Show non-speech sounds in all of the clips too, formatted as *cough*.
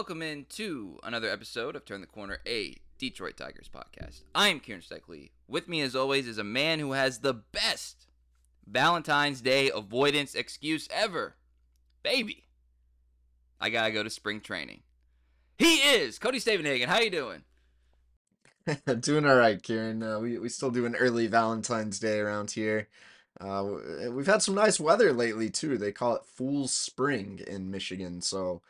Welcome into another episode of Turn the Corner, a Detroit Tigers podcast. I'm Kieran Steckley. With me, as always, is a man who has the best Valentine's Day avoidance excuse ever. Baby, I gotta go to spring training. He is Cody Stavenhagen. How you doing? *laughs* Doing all right, Kieran. Uh, we we still do an early Valentine's Day around here. Uh, we've had some nice weather lately too. They call it Fool's Spring in Michigan, so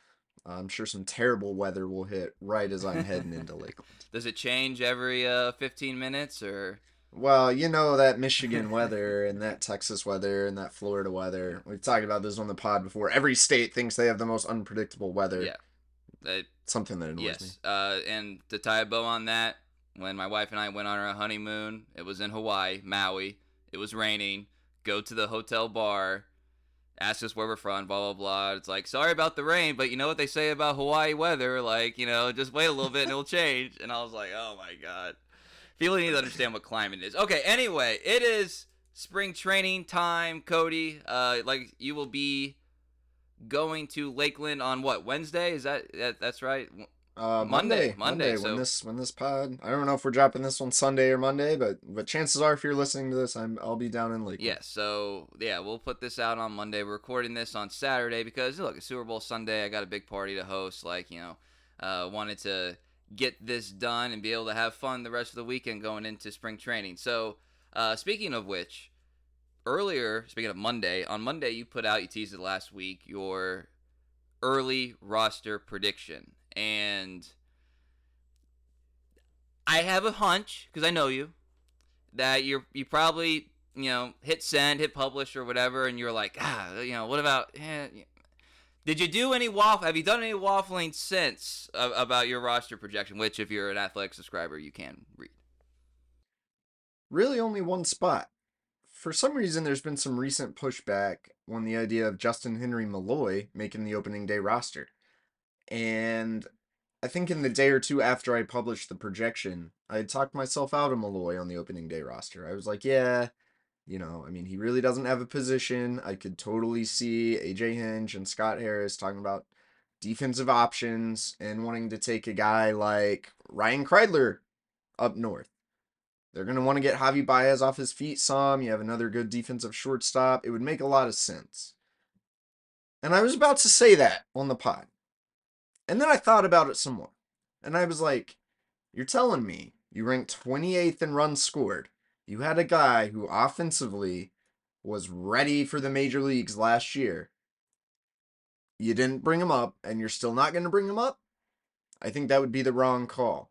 I'm sure some terrible weather will hit right as I'm heading into *laughs* Lakeland. Does it change every uh, 15 minutes or? Well, you know that Michigan *laughs* weather and that Texas weather and that Florida weather. We've talked about this on the pod before. Every state thinks they have the most unpredictable weather. Yeah. Uh, Something that annoys me. Yes. Uh, and to tie a bow on that, when my wife and I went on our honeymoon, it was in Hawaii, Maui. It was raining. Go to the hotel bar, ask us where we're from, blah blah blah. It's like sorry about the rain, but you know what they say about Hawaii weather? Like you know, just wait a little bit and it'll change. And I was like, oh my god, people need to understand what climate is. Okay. Anyway, it is spring training time, Cody. Uh, like you will be going to Lakeland on what Wednesday? Is that, that that's right? Uh, Monday, Monday, Monday, When so- this when this pod, I don't know if we're dropping this one Sunday or Monday, but but chances are, if you're listening to this, I'm I'll be down in Lakeland. Yeah, so yeah, we'll put this out on Monday. We're recording this on Saturday because look, it's Super Bowl Sunday. I got a big party to host. Like you know, uh, wanted to get this done and be able to have fun the rest of the weekend going into spring training. So uh, speaking of which, earlier speaking of Monday, on Monday you put out you teased it last week your early roster prediction and. I have a hunch because I know you that you're you probably you know hit send, hit publish or whatever, and you're like ah you know what about eh, did you do any waffle? Have you done any waffling since about your roster projection? Which, if you're an athletic subscriber, you can read. Really, only one spot. For some reason, there's been some recent pushback on the idea of Justin Henry Malloy making the opening day roster, and I think in the day or two after I published the projection, I had talked myself out of Malloy on the opening day roster. I was like, yeah, you know, I mean, he really doesn't have a position. I could totally see AJ Hinch and Scott Harris talking about defensive options and wanting to take a guy like Ryan Kreidler up north. They're going to want to get Javi Baez off his feet some. You have another good defensive shortstop. It would make a lot of sense. And I was about to say that on the pod. And then I thought about it some more. And I was like, you're telling me you ranked 28th in runs scored. You had a guy who offensively was ready for the major leagues last year. You didn't bring him up, and you're still not going to bring him up? I think that would be the wrong call.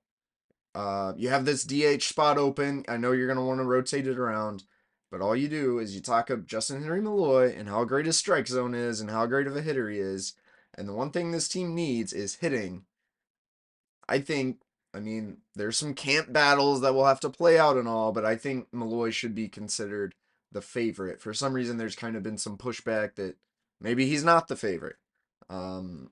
Uh, you have this DH spot open. I know you're going to want to rotate it around, but all you do is you talk up Justin Henry Malloy and how great his strike zone is and how great of a hitter he is. And the one thing this team needs is hitting. I think, I mean, there's some camp battles that we'll have to play out and all, but I think Malloy should be considered the favorite. For some reason, there's kind of been some pushback that maybe he's not the favorite. Um,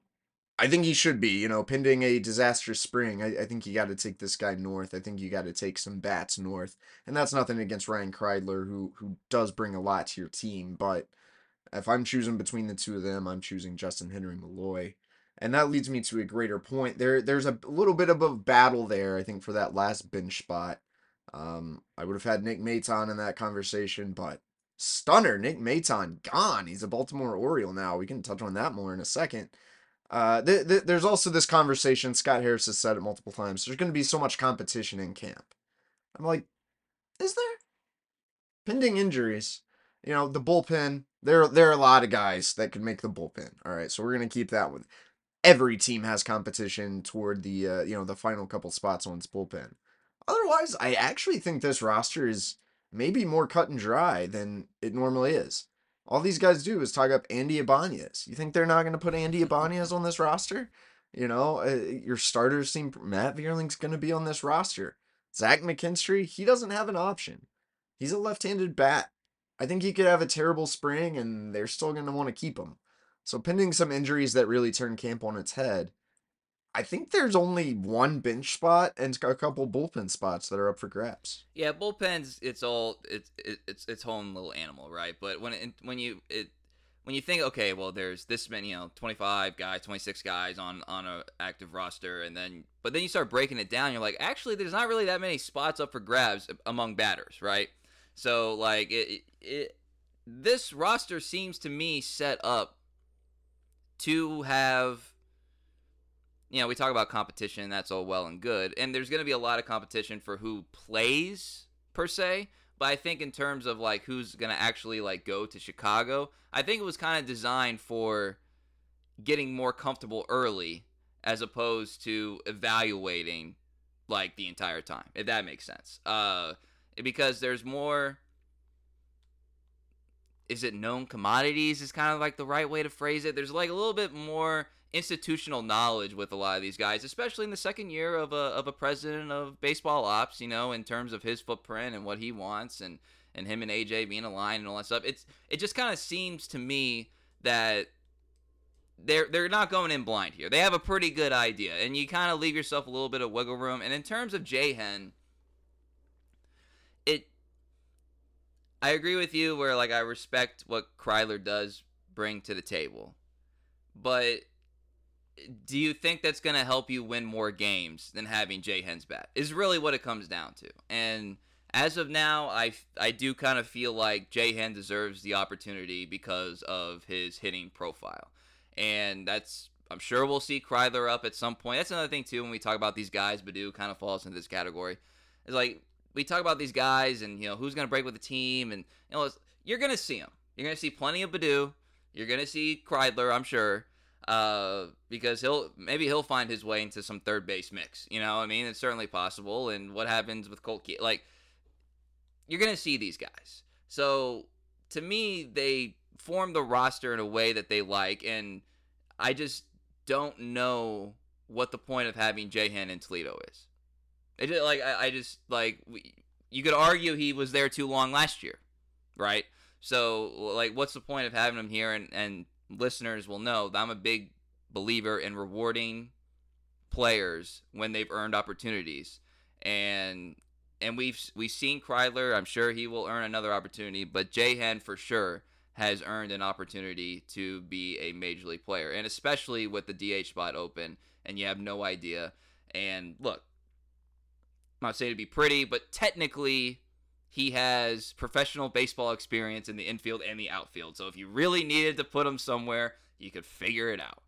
I think he should be, you know, pending a disastrous spring. I, I think you got to take this guy north. I think you got to take some bats north. And that's nothing against Ryan Kreidler, who who does bring a lot to your team. But if I'm choosing between the two of them, I'm choosing Justin Henry Malloy. And that leads me to a greater point. There, there's a little bit of a battle there, I think, for that last bench spot. Um, I would have had Nick Maton in that conversation, but stunner, Nick Maton gone. He's a Baltimore Oriole now. We can touch on that more in a second. Uh, th- th- there's also this conversation. Scott Harris has said it multiple times. There's going to be so much competition in camp. I'm like, is there? Pending injuries, you know, the bullpen, there there are a lot of guys that could make the bullpen. All right, so we're gonna keep that one. Every team has competition toward the uh, you know the final couple spots on its bullpen. Otherwise, I actually think this roster is maybe more cut and dry than it normally is. All these guys do is talk up Andy Ibanez. You think they're not going to put Andy *laughs* Ibanez on this roster? You know, uh, your starters seem Matt Vierling's going to be on this roster. Zach McKinstry, he doesn't have an option. He's a left-handed bat. I think he could have a terrible spring, and they're still going to want to keep him. So, pending some injuries that really turn camp on its head, I think there's only one bench spot and a couple bullpen spots that are up for grabs. Yeah, bullpens. It's all it's it's its own little animal, right? But when it, when you it when you think, okay, well, there's this many, you know, 25 guys, 26 guys on on a active roster, and then but then you start breaking it down. You're like, actually, there's not really that many spots up for grabs among batters, right? So like it, it this roster seems to me set up to have you know, we talk about competition, that's all well and good. And there's going to be a lot of competition for who plays per se, but I think in terms of like who's going to actually like go to Chicago, I think it was kind of designed for getting more comfortable early as opposed to evaluating like the entire time. If that makes sense. Uh because there's more is it known commodities is kind of like the right way to phrase it. There's like a little bit more institutional knowledge with a lot of these guys, especially in the second year of a of a president of baseball ops. You know, in terms of his footprint and what he wants, and and him and AJ being aligned and all that stuff. It's it just kind of seems to me that they're they're not going in blind here. They have a pretty good idea, and you kind of leave yourself a little bit of wiggle room. And in terms of Jay Hen, it I agree with you where like I respect what Kreidler does bring to the table, but do you think that's going to help you win more games than having Jay Hen's bat? Is really what it comes down to. And as of now, I I do kind of feel like Jay Hen deserves the opportunity because of his hitting profile, and that's I'm sure we'll see Kreidler up at some point. That's another thing too when we talk about these guys. Baddoo kind of falls into this category. It's like we talk about these guys and you know who's going to break with the team, and you know you're going to see them. You're going to see plenty of Baddoo. You're going to see Kreidler, I'm sure uh, because he'll maybe he'll find his way into some third base mix. You know, I mean, it's certainly possible. And what happens with Colt Keith? Like, you're gonna see these guys. So to me, they form the roster in a way that they like, and I just don't know what the point of having Jahan in Toledo is. It like I, I just like we, you could argue he was there too long last year, right? So like, what's the point of having him here and and listeners will know that I'm a big believer in rewarding players when they've earned opportunities. And and we've we've seen Kreidler, I'm sure he will earn another opportunity, but Jahan for sure has earned an opportunity to be a major league player. And especially with the DH spot open and you have no idea. And look, I'm not saying to be pretty, but technically he has professional baseball experience in the infield and the outfield. So if you really needed to put him somewhere, you could figure it out.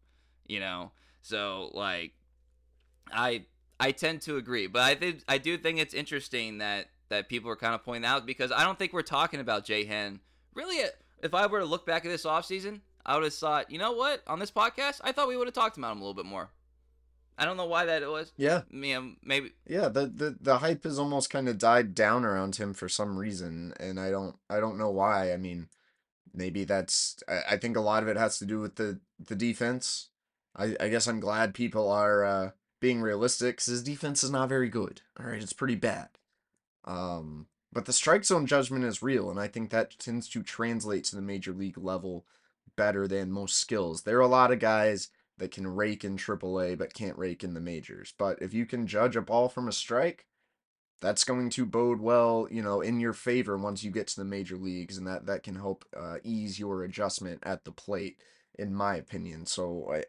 You know? So like I I tend to agree, but I think I do think it's interesting that that people are kind of pointing out because I don't think we're talking about Jay Hen. Really uh, if I were to look back at this offseason, I would have thought, you know what, on this podcast, I thought we would have talked about him a little bit more. I don't know why that was. Yeah. Yeah, maybe. Yeah, the, the the hype has almost kind of died down around him for some reason, and I don't I don't know why. I mean, maybe that's I, I think a lot of it has to do with the the defense. I I guess I'm glad people are uh, being realistic because his defense is not very good. All right, it's pretty bad. Um, but the strike zone judgment is real, and I think that tends to translate to the major league level better than most skills. There are a lot of guys that can rake in AAA but can't rake in the majors. But if you can judge a ball from a strike, that's going to bode well, you know, in your favor once you get to the major leagues, and that that can help uh, ease your adjustment at the plate, in my opinion. So, I,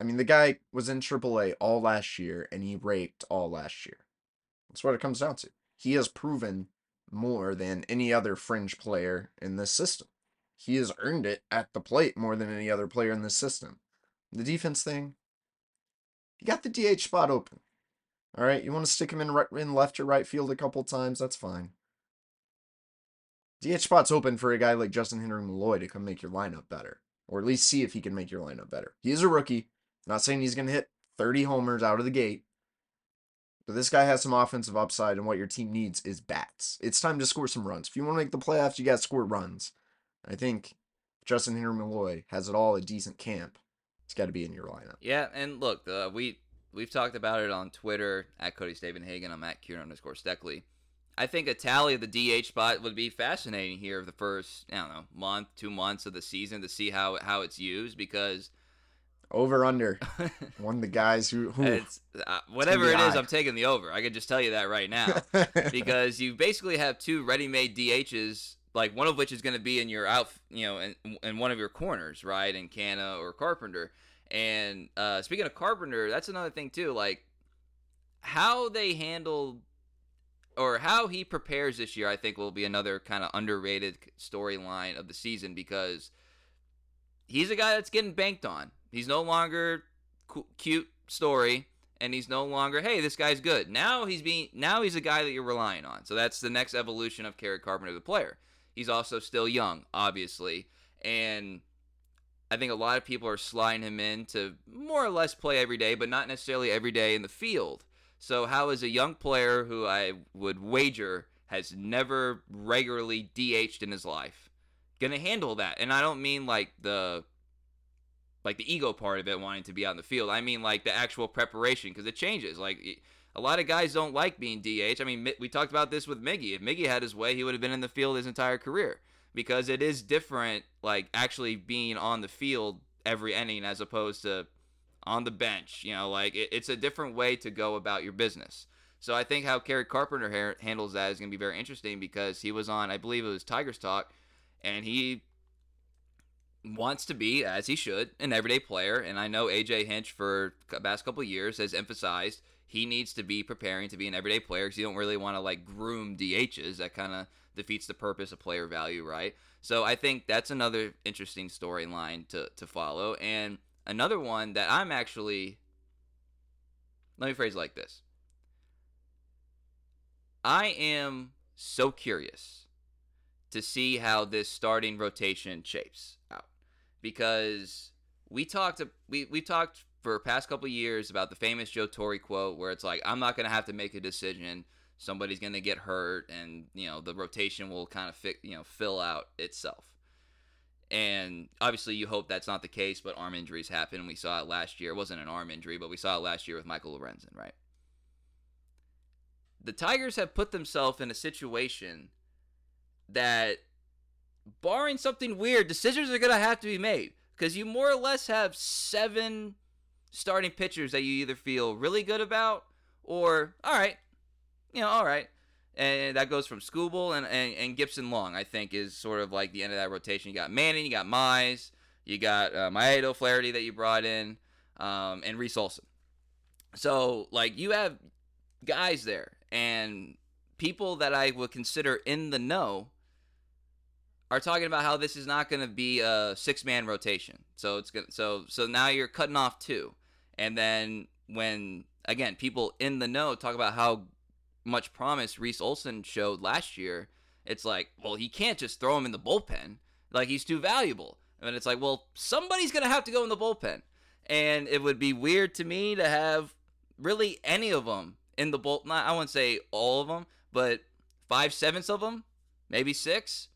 I mean, the guy was in AAA all last year, and he raked all last year. That's what it comes down to. He has proven more than any other fringe player in this system. He has earned it at the plate more than any other player in this system. The defense thing, you got the DH spot open. All right, you want to stick him in right, in left or right field a couple times, that's fine. DH spot's open for a guy like Justin Henry Malloy to come make your lineup better, or at least see if he can make your lineup better. He is a rookie. Not saying he's going to hit 30 homers out of the gate, but this guy has some offensive upside, and what your team needs is bats. It's time to score some runs. If you want to make the playoffs, you got to score runs. I think Justin Henry Malloy has it all a decent camp. It's got to be in your lineup. Yeah, and look, uh, we we've talked about it on Twitter at Cody Stavenhagen. I'm at Kieran underscore Steckley. I think a tally of the DH spot would be fascinating here of the first I don't know month, two months of the season to see how how it's used because over under *laughs* one of the guys who, who it's uh, whatever it is, high. I'm taking the over. I can just tell you that right now *laughs* because you basically have two ready-made DHs, like one of which is going to be in your out, you know, in, in one of your corners, right, in Canha or Carpenter. And uh, speaking of Carpenter, that's another thing too, like how they handle or how he prepares this year. I think will be another kind of underrated storyline of the season because he's a guy that's getting banked on. He's no longer cu- cute story and he's no longer hey this guy's good now he's being now he's a guy that you're relying on so that's the next evolution of Kerry Carpenter the player he's also still young obviously and I think a lot of people are sliding him in to more or less play every day but not necessarily every day in the field so how is a young player who I would wager has never regularly DH'd in his life gonna handle that and I don't mean like the like the ego part of it wanting to be in the field. I mean like the actual preparation because it changes. Like a lot of guys don't like being DH. I mean we talked about this with Miggy. If Miggy had his way, he would have been in the field his entire career because it is different like actually being on the field every inning as opposed to on the bench. You know, like it, it's a different way to go about your business. So I think how Kerry Carpenter ha- handles that is going to be very interesting because he was on, I believe it was Tigers Talk, and he wants to be, as he should, an everyday player. And I know AJ Hinch for the past couple years has emphasized he needs to be preparing to be an everyday player because you don't really want to like groom DHs. That kind of defeats the purpose of player value, right? So I think that's another interesting storyline to to follow. And another one that I'm actually let me phrase like this. I am so curious to see how this starting rotation shapes out because we talked we we talked for the past couple years about the famous Joe Torre quote where it's like I'm not going to have to make a decision. Somebody's going to get hurt and you know the rotation will kind of fit, you know fill out itself. And obviously you hope that's not the case but arm injuries happen we saw it last year. It wasn't an arm injury but we saw it last year with Michael Lorenzen right? The Tigers have put themselves in a situation that barring something weird, decisions are going to have to be made because you more or less have seven starting pitchers that you either feel really good about or all right, you know, all right. And that goes from Skubal and, and, and Gipson-Long, I think, is sort of like the end of that rotation. You got Manning, you got Mize, you got uh, Maeda Flaherty that you brought in, um, and Reese Olson. So, like, you have guys there, and people that I would consider in the know are talking about how this is not going to be a six man rotation. So it's going to so so now you're cutting off two. And then when again, people in the know talk about how much promise Reese Olson showed last year, it's like, well, he can't just throw him in the bullpen. Like he's too valuable. And it's like, well, somebody's to have to go in the bullpen. And it would be weird to me to have really any of them in the bullpen. I wouldn't say all of them, but five sevenths of them, maybe six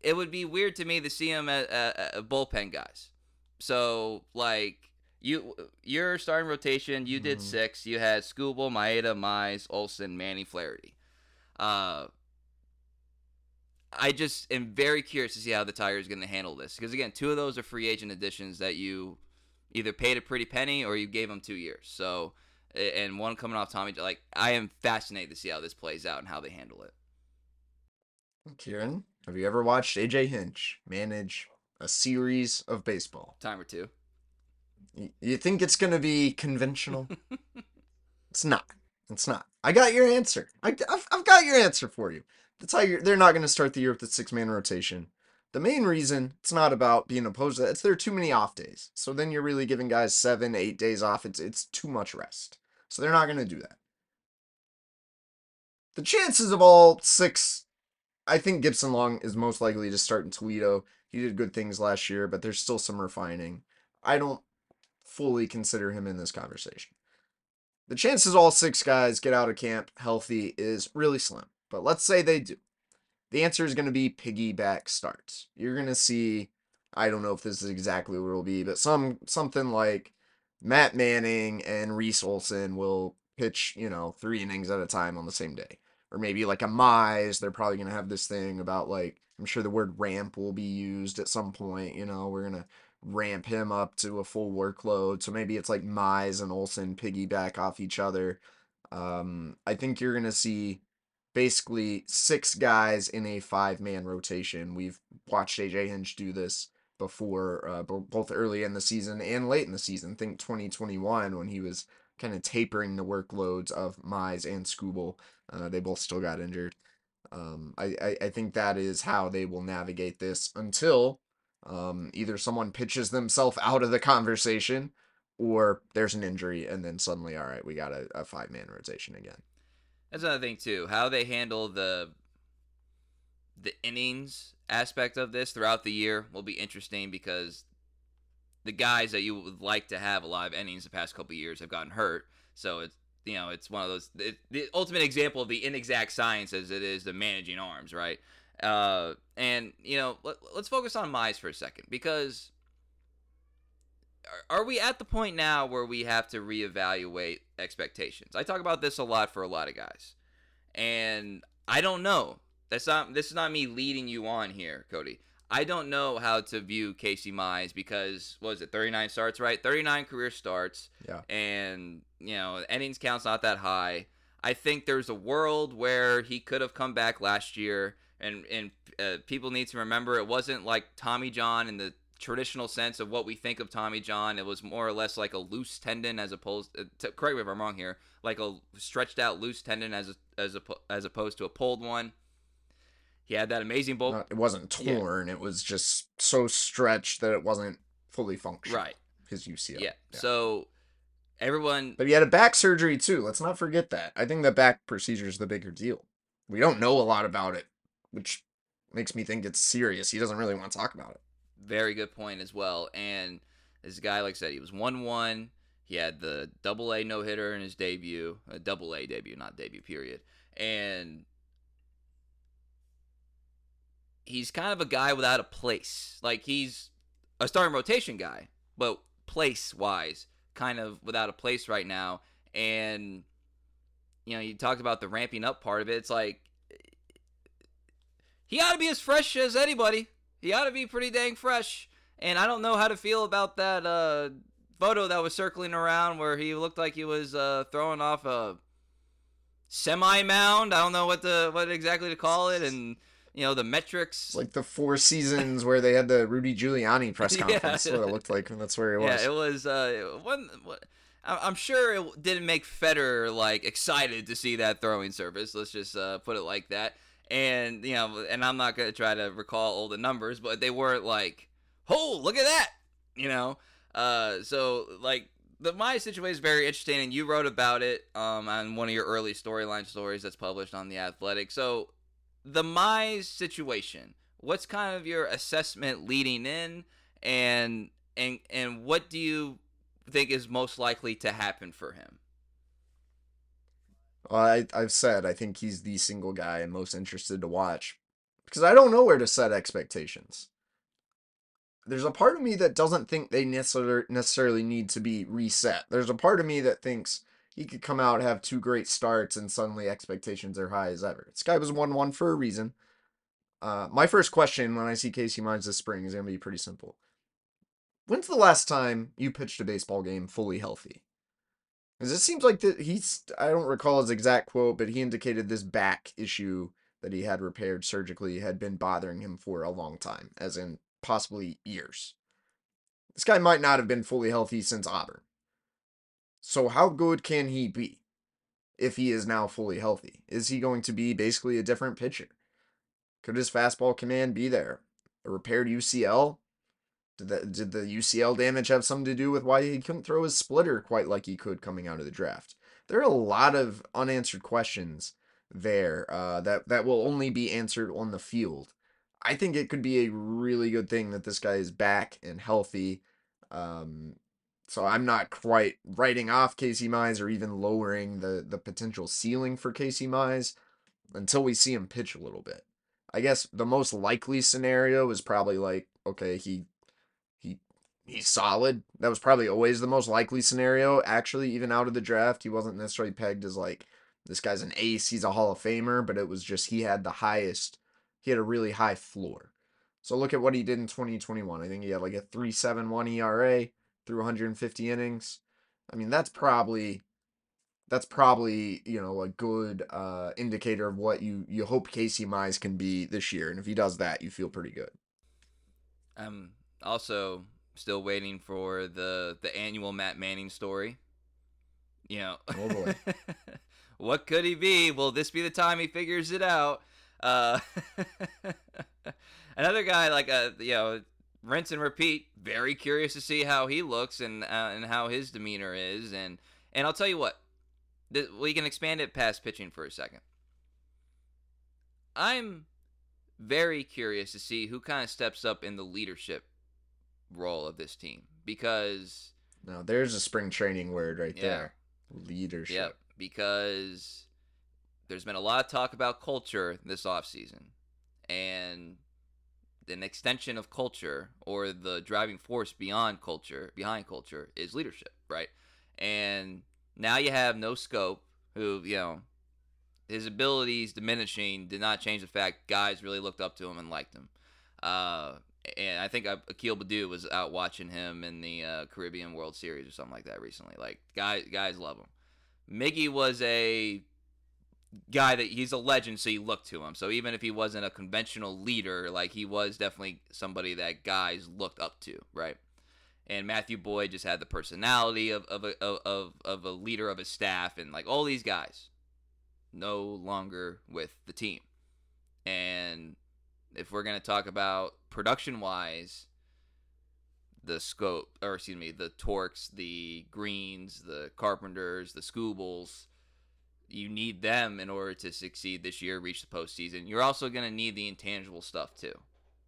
it would be weird to me to see him at, at, at bullpen guys. So like you, your starting rotation, you did Mhm. six. You had Skubal, Maeda, Mize, Olson, Manny, Flaherty. Uh, I just am very curious to see how the Tigers are going to handle this because again, two of those are free agent additions that you either paid a pretty penny or you gave them two years. So and one coming off Tommy. Like I am fascinated to see how this plays out and how they handle it. Kieran, have you ever watched AJ Hinch manage a series of baseball? Time or two. You think it's going to be conventional? *laughs* it's not. It's not. I got your answer. I, have I've got your answer for you. The Tiger, they're not going to start the year with a six man rotation. The main reason it's not about being opposed to that, it's there are too many off days. So then you're really giving guys seven, eight days off. It's it's too much rest. So they're not going to do that. The chances of all six I think Gipson-Long is most likely to start in Toledo. He did good things last year, but there's still some refining. I don't fully consider him in this conversation. The chances all six guys get out of camp healthy is really slim, but let's say they do. The answer is going to be piggyback starts. You're going to see, I don't know if this is exactly what it'll be, but some something like Matt Manning and Reese Olson will pitch, you know, three innings at a time on the same day. Or maybe like a Mize, they're probably going to have this thing about like, I'm sure the word ramp will be used at some point. You know, we're going to ramp him up to a full workload. So maybe it's like Mize and Olson piggyback off each other. Um, I think you're to see basically six guys in a five man rotation. We've watched AJ Hinch do this before, uh, both early in the season and late in the season. think 2021 when he was kind of tapering the workloads of Mize and Skubal. Uh, they both still got injured. Um, I, I, I think that is how they will navigate this until um, either someone pitches themselves out of the conversation or there's an injury and then suddenly, all right, we got a, a five man rotation again. That's another thing too. How they handle the the innings aspect of this throughout the year will be interesting because the guys that you would like to have a innings the past couple years have gotten hurt. So it's you know it's one of those it, the ultimate example of the inexact science as it is the managing arms, right? Uh, and you know let, us focus on Mize for a second because are, are we at the point now where we have to reevaluate expectations? I talk about this a lot for a lot of guys, and I don't know. That's not this is not me leading you on here, Cody. I don't know how to view Casey Mize because was it 39 starts, right? 39 career starts. Yeah. And you know, innings count's not that high. I think there's a world where he could have come back last year, and and uh, people need to remember it wasn't like Tommy John in the traditional sense of what we think of Tommy John. It was more or less like a loose tendon, as opposed. Uh, to, correct me if I'm wrong here. Like a stretched out loose tendon, as a, as a, as opposed to a pulled one. He had that amazing bowl. it wasn't torn. Yeah. It was just so stretched that it wasn't fully functional. Right. His UCL. Yeah. yeah. So everyone. But he had a back surgery too. Let's not forget that. I think the back procedure is the bigger deal. We don't know a lot about it, which makes me think it's serious. He doesn't really want to talk about it. Very good point as well. And this guy, like I said, he was one one. He had the double A no hitter in his debut, a double A debut, not debut, period. And he's kind of a guy without a place. Like he's a starting rotation guy, but place wise, kind of without a place right now. And you know, you talked about the ramping up part of it. It's like he ought to be as fresh as anybody. He ought to be pretty dang fresh. And I don't know how to feel about that uh, photo that was circling around where he looked like he was uh, throwing off a semi mound. I don't know what the what exactly to call it, and you know the metrics. like the four seasons where they had the Rudy Giuliani press *laughs* conference. yeah. That's what it looked like, and that's where he was. Yeah, it was. Uh, one. I'm sure it didn't make Fetter like excited to see that throwing service. Let's just uh, put it like that. And you know, and I'm not gonna try to recall all the numbers, but they weren't like, oh, look at that, you know. Uh, so like the my situation is very interesting, and you wrote about it um, on one of your early storyline stories that's published on the Athletic. So the Mize situation. What's kind of your assessment leading in, and and and what do you think is most likely to happen for him? Well, I, I've said I think he's the single guy I'm most interested to watch because I don't know where to set expectations. There's a part of me that doesn't think they necessarily need to be reset. There's a part of me that thinks he could come out have two great starts and suddenly expectations are high as ever. This guy was 1 1 for a reason. Uh, my first question when I see Casey Mize this spring is going to be pretty simple. When's the last time you pitched a baseball game fully healthy? Because it seems like that he's, I don't recall his exact quote, but he indicated this back issue that he had repaired surgically had been bothering him for a long time, as in possibly years. This guy might not have been fully healthy since Auburn. So, how good can he be if he is now fully healthy? Is he going to be basically a different pitcher? Could his fastball command be there? A repaired UCL? Did the, did the UCL damage have something to do with why he couldn't throw his splitter quite like he could coming out of the draft? There are a lot of unanswered questions there uh, that that will only be answered on the field. I think it could be a really good thing that this guy is back and healthy. Um, so I'm not quite writing off Casey Mize or even lowering the the potential ceiling for Casey Mize until we see him pitch a little bit. I guess the most likely scenario is probably like, okay, he he he's solid. That was probably always the most likely scenario. Actually, even out of the draft, he wasn't necessarily pegged as like this guy's an ace, he's a Hall of Famer, but it was just he had the highest, he had a really high floor. So look at what he did in 2021. I think he had like a 3.71 ERA through 150 innings. I mean, that's probably that's probably you know a good uh, indicator of what you you hope Casey Mize can be this year, and if he does that, you feel pretty good. I'm also still waiting for the the annual Matt Manning story. You know, Oh boy. *laughs* what could he be? Will this be the time he figures it out? Uh, *laughs* another guy like a you know rinse and repeat. Very curious to see how he looks and uh, and how his demeanor is, and and I'll tell you what, th- we can expand it past pitching for a second. I'm very curious to see who kind of steps up in the leadership role of this team because Now there's a spring training word right Yeah. there. Leadership. Yep, because there's been a lot of talk about culture this offseason. And an extension of culture or the driving force beyond culture, behind culture, is leadership, right? And now you have no Schoop, who, you know, his abilities diminishing did not change the fact guys really looked up to him and liked him. Uh, and I think uh, Akil Baddoo was out watching him in the uh, Caribbean World Series or something like that recently. Like guys, guys love him. Miggy was a guy that he's a legend, so you look to him. So even if he wasn't a conventional leader, like he was definitely somebody that guys looked up to, right? And Matthew Boyd just had the personality of of a, of of a leader of his staff, and like all these guys, no longer with the team. And if we're gonna talk about production wise, the Schoop, or excuse me, the Torques, the Greens, the Carpenters, the Skubals, you need them in order to succeed this year, reach the postseason. You're also gonna need the intangible stuff too,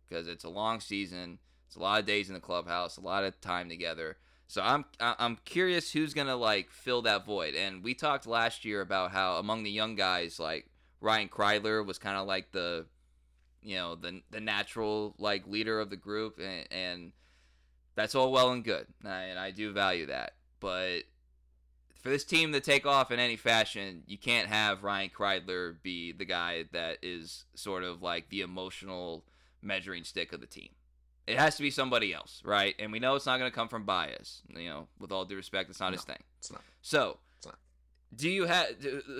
because it's a long season. It's a lot of days in the clubhouse, a lot of time together. So I'm I'm curious who's gonna like fill that void. And we talked last year about how among the young guys, like Ryan Kreidler was kind of like the, you know, the the natural like leader of the group, and, and that's all well and good, and I, and I do value that. But for this team to take off in any fashion, you can't have Ryan Kreidler be the guy that is sort of like the emotional measuring stick of the team. It has to be somebody else, right? And we know it's not going to come from Baez. You know, with all due respect, it's not his thing. It's not. So. Do you have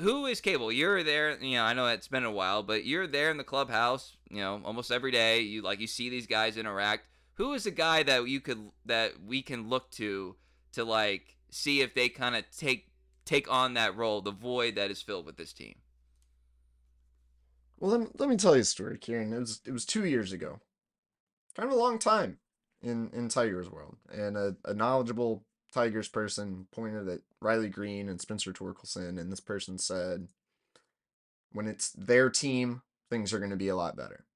who is Cable? You're there. You know, I know it's been a while, but you're there in the clubhouse. You know, almost every day. You like you see these guys interact. Who is a guy that you could that we can look to to like see if they kind of take take on that role, the void that is filled with this team? Well, let me, let me tell you a story, Kieran. It was it was two years ago, kind of a long time in in Tigers world, and a, a knowledgeable Tigers person pointed at Riley Green and Spencer Torkelson, and this person said, "When it's their team, things are going to be a lot better."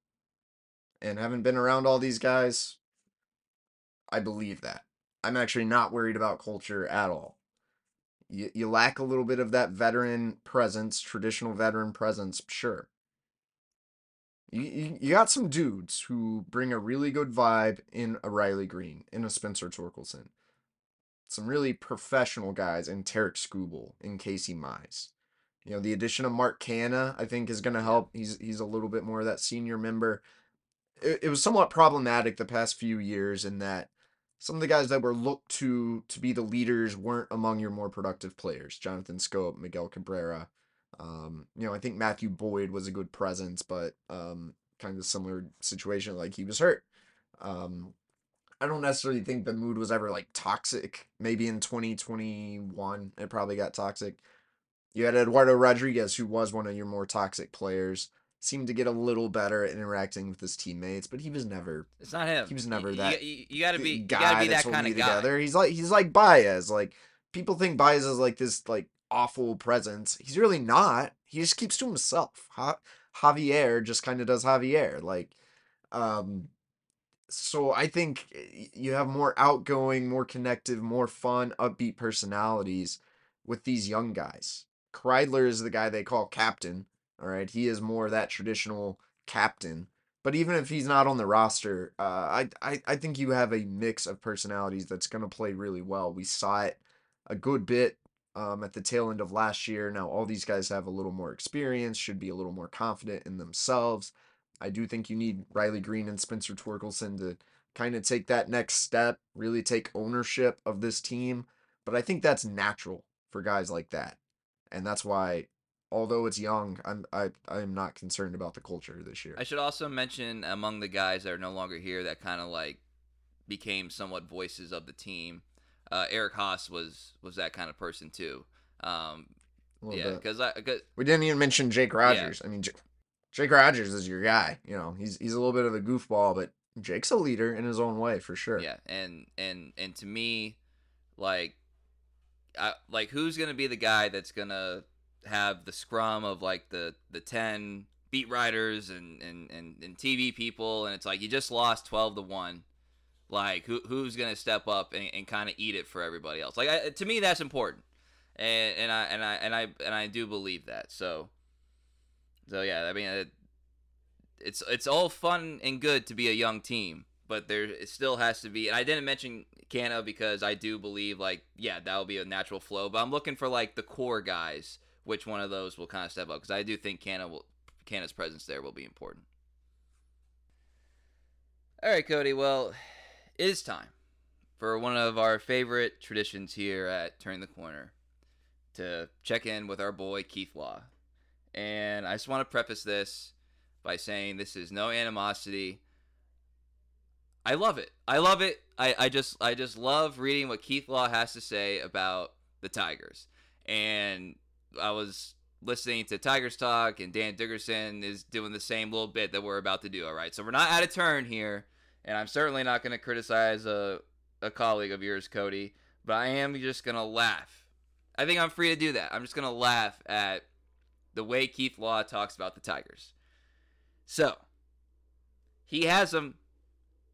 And having been around all these guys, I believe that. I'm actually not worried about culture at all. You, you lack a little bit of that veteran presence, traditional veteran presence, sure. You, you, you got some dudes who bring a really good vibe in a Riley Green, in a Spencer Torkelson. Some really professional guys in Tarik Skubal, and Casey Mize. You know, the addition of Mark Canha, I think, is going to help. He's he's a little bit more of that senior member. It, it was somewhat problematic the past few years in that some of the guys that were looked to to be the leaders weren't among your more productive players. Jonathan Schoop, Miguel Cabrera. Um, you know, I think Matthew Boyd was a good presence, but um, kind of similar situation. Like he was hurt. Um, I don't necessarily think the mood was ever like toxic. Maybe in 2021, it probably got toxic. You had Eduardo Rodriguez, who was one of your more toxic players, seemed to get a little better at interacting with his teammates, but he was never It's not him. He was never You- that You, you, got to be. You got to be that kind of you guy. together. He's like he's like Baez. Like people think Baez is like this like awful presence. He's really not. he just keeps to himself. Ha- Javier just kind of does Javier. Like, um, so I think eh, you have more outgoing, more connective, more fun, upbeat personalities with these young guys. Kreidler is the guy they call captain. All right, he is more that traditional captain. But even if he's not on the roster, uh, I, I I think you have a mix of personalities that's going to play really well. We saw it a good bit um, at the tail end of last year. Now all these guys have a little more experience, should be a little more confident in themselves. I do think you need Riley Green and Spencer Torkelson to kind of take that next step, really take ownership of this team. But I think that's natural for guys like that. And that's why although it's young, I'm I I'm not concerned about the culture this year. I should also mention among the guys that are no longer here that kind of like became somewhat voices of the team. Uh, Eric Haase was was that kind of person too. Um, yeah, because I cause, We didn't even mention Jake Rogers. I mean, J- Jake Rogers is your guy. You know, he's he's a little bit of a goofball, but Jake's a leader in his own way for sure. yeah, and and and to me, like, I like who's gonna be the guy that's gonna have the scrum of like the the ten beat writers and and and, and TV people, and it's like you just lost twelve to one. Like who who's gonna step up and, and kind of eat it for everybody else? Like I, to me, that's important, and and I and I and I and I do believe that. So so yeah, I mean, it, it's it's all fun and good to be a young team, but there it still has to be. And I didn't mention Canha because I do believe like yeah, that will be a natural flow. But I'm looking for like the core guys. Which one of those will kind of step up? Because I do think Canha will Canha's presence there will be important. All right, Cody. Well, it is time for one of our favorite traditions here at Turn the Corner to check in with our boy Keith Law. And I just want to preface this by saying this is no animosity. I love it. I love it. I, I just I just love reading what Keith Law has to say about the Tigers. And I was listening to Tigers Talk and Dan Dickerson is doing the same little bit that we're about to do, all right? So we're not out of turn here, and I'm certainly not going to criticize a a colleague of yours, Cody, but I am just going to laugh. I think I'm free to do that. I'm just going to laugh at the way Keith Law talks about the Tigers. So, he has them,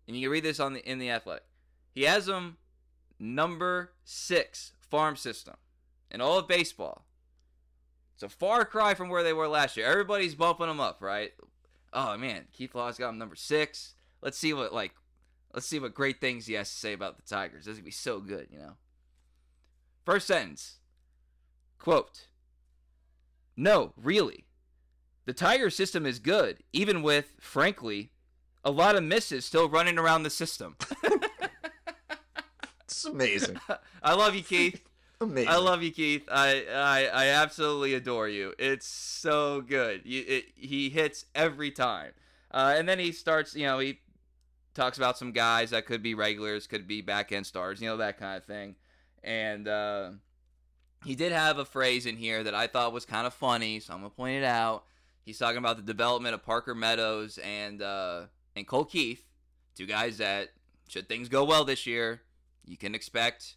and you can read this on the in the Athletic. He has them number six farm system in all of baseball. It's a far cry from where they were last year. Everybody's bumping them up, right? Oh man, Keith Law's got them number six. Let's see what like, let's see what great things he has to say about the Tigers. This is gonna be so good, you know. First sentence. Quote. No, really. The Tiger system is good, even with, frankly, a lot of misses still running around the system. *laughs* It's amazing. *laughs* I love you, Keith. *laughs* Amazing. I love you, Keith. I, I I absolutely adore you. It's so good. You, it, he hits every time. Uh, and then he starts, you know, he talks about some guys that could be regulars, could be back end stars, you know, that kind of thing. And uh, he did have a phrase in here that I thought was kind of funny, so I'm gonna point it out. He's talking about the development of Parker Meadows and uh, and Colt Keith, two guys that should things go well this year, you can expect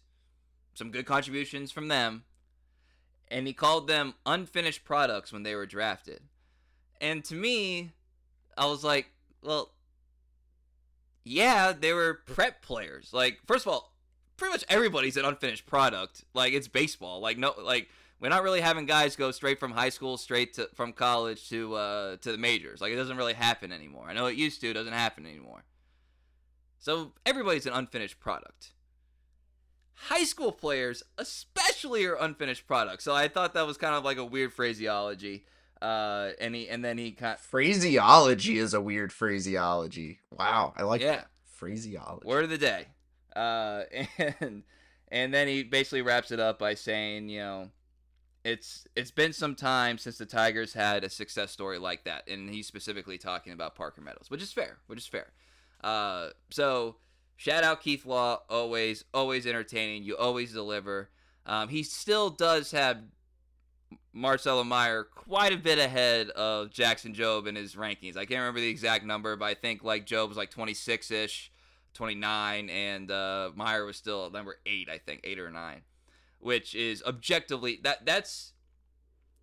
some good contributions from them. And he called them unfinished products when they were drafted. And to me, I was like, well, yeah, they were prep players. Like, first of all, pretty much everybody's an unfinished product. Like, it's baseball. Like, no, like we're not really having guys go straight from high school, straight to from college to uh, to the majors. Like, it doesn't really happen anymore. I know it used to. It doesn't happen anymore. So everybody's an unfinished product high school players especially are unfinished products. So I thought that was kind of like a weird phraseology. Uh, and he and then he kind of... phraseology is a weird phraseology. Wow, I like yeah that. phraseology. word of the day. Uh, *laughs* and and then he basically wraps it up by saying, you know, it's it's been some time since the Tigers had a success story like that, and he's specifically talking about Parker Meadows, which is fair, which is fair. Uh, so shout out Keith Law, always always entertaining. You always deliver. Um, he still does have Marcelo Meyer quite a bit ahead of Jackson Jobe in his rankings. I can't remember the exact number, but I think like Jobe was like 26 ish, 29, and uh, Meyer was still number eight, I think, eight or nine, which is objectively that that's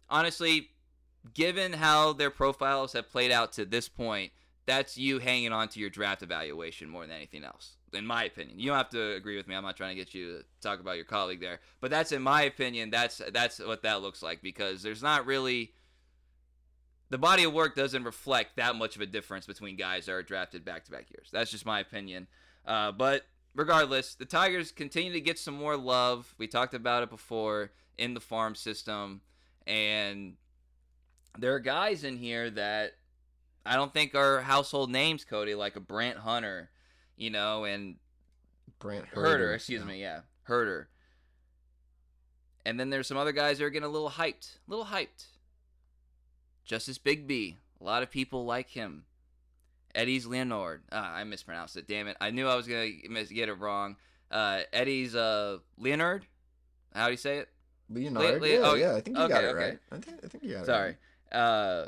honestly given how their profiles have played out to this point, that's you hanging on to your draft evaluation more than anything else, in my opinion. You don't have to agree with me. I'm not trying to get you to talk about your colleague there, but that's in my opinion. That's that's what that looks like because there's not really the body of work doesn't reflect that much of a difference between guys that are drafted back to back years. That's just my opinion. Uh, but regardless, the Tigers continue to get some more love. We talked about it before in the farm system, and there are guys in here that I don't think are household names, Cody, like a Brant Hunter, you know, and Brant Hurter, Hurter. excuse me, yeah, Hurter. And then there's some other guys that are getting a little hyped, a little hyped. Justice Bigbie, a lot of people like him. Eddys Leonard, ah, I mispronounced it. Damn it, I knew I was gonna mis- get it wrong. Uh, Eddys uh Leonard, how do you say it? Leonard. Le- yeah, oh, yeah, I think you got it okay. right. I think I think you got it. Sorry. Uh,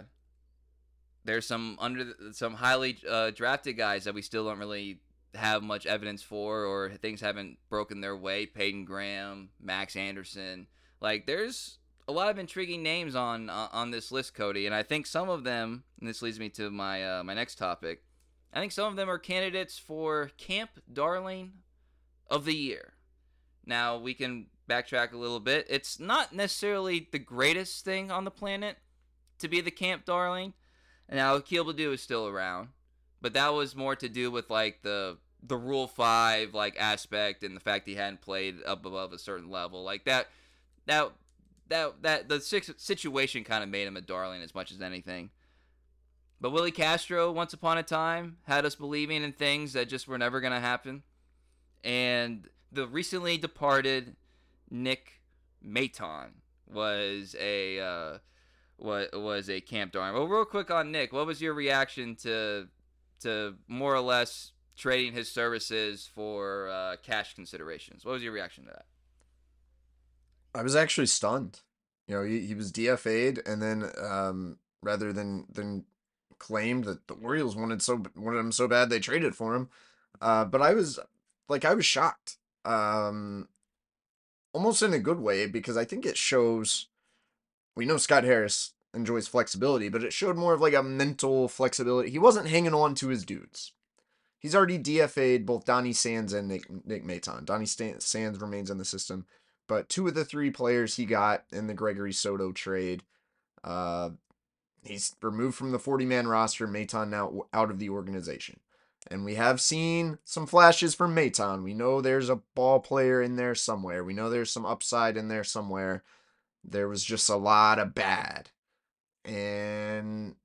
there's some under the- some highly uh, drafted guys that we still don't really have much evidence for, or things haven't broken their way. Peyton Graham, Max Anderson. Like there's a lot of intriguing names on uh, on this list, Cody, and I think some of them. And this leads me to my uh, my next topic. I think some of them are candidates for Camp Darling of the year. Now we can backtrack a little bit. It's not necessarily the greatest thing on the planet to be the camp darling. And now Akil Baddoo is still around, but that was more to do with like the the Rule Five like aspect and the fact he hadn't played up above a certain level. Like that, that that that the situation kind of made him a darling as much as anything. But Willi Castro, once upon a time, had us believing in things that just were never gonna happen. And the recently departed Nick Maton was a uh, was was a camp darling. Well, real quick on Nick, what was your reaction to to more or less trading his services for uh, cash considerations? What was your reaction to that? I was actually stunned. You know, he, he was DFA'd, and then um, rather than than claimed that the Orioles wanted so wanted him so bad they traded for him. Uh, but I was like, I was shocked, um, almost in a good way because I think it shows. We know Scott Harris enjoys flexibility, but it showed more of like a mental flexibility. He wasn't hanging on to his dudes. He's already DFA'd both Donny Sands and Nick Nick Maton. Donny Sands remains in the system. But two of the three players he got in the Gregory Soto trade, uh, he's removed from the 40 man roster. Maton now out of the organization. And we have seen some flashes from Maton. We know there's a ball player in there somewhere. We know there's some upside in there somewhere. There was just a lot of bad. And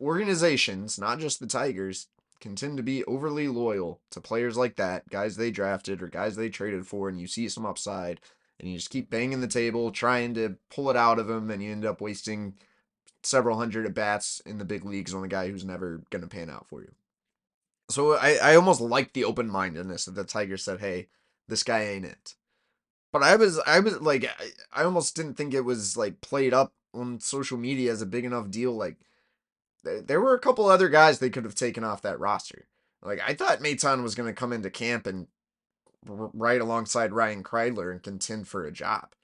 organizations, not just the Tigers, can tend to be overly loyal to players like that, guys they drafted or guys they traded for, and you see some upside and you just keep banging the table, trying to pull it out of him, and you end up wasting several hundred at bats in the big leagues on a guy who's never going to pan out for you. So I, I almost like the open mindedness that the Tigers said, hey, this guy ain't it. But I was I was like I, I almost didn't think it was like played up on social media as a big enough deal. Like th- there were a couple other guys they could have taken off that roster. Like I thought Maton was going to come into camp and right alongside Ryan Kreidler and contend for a job.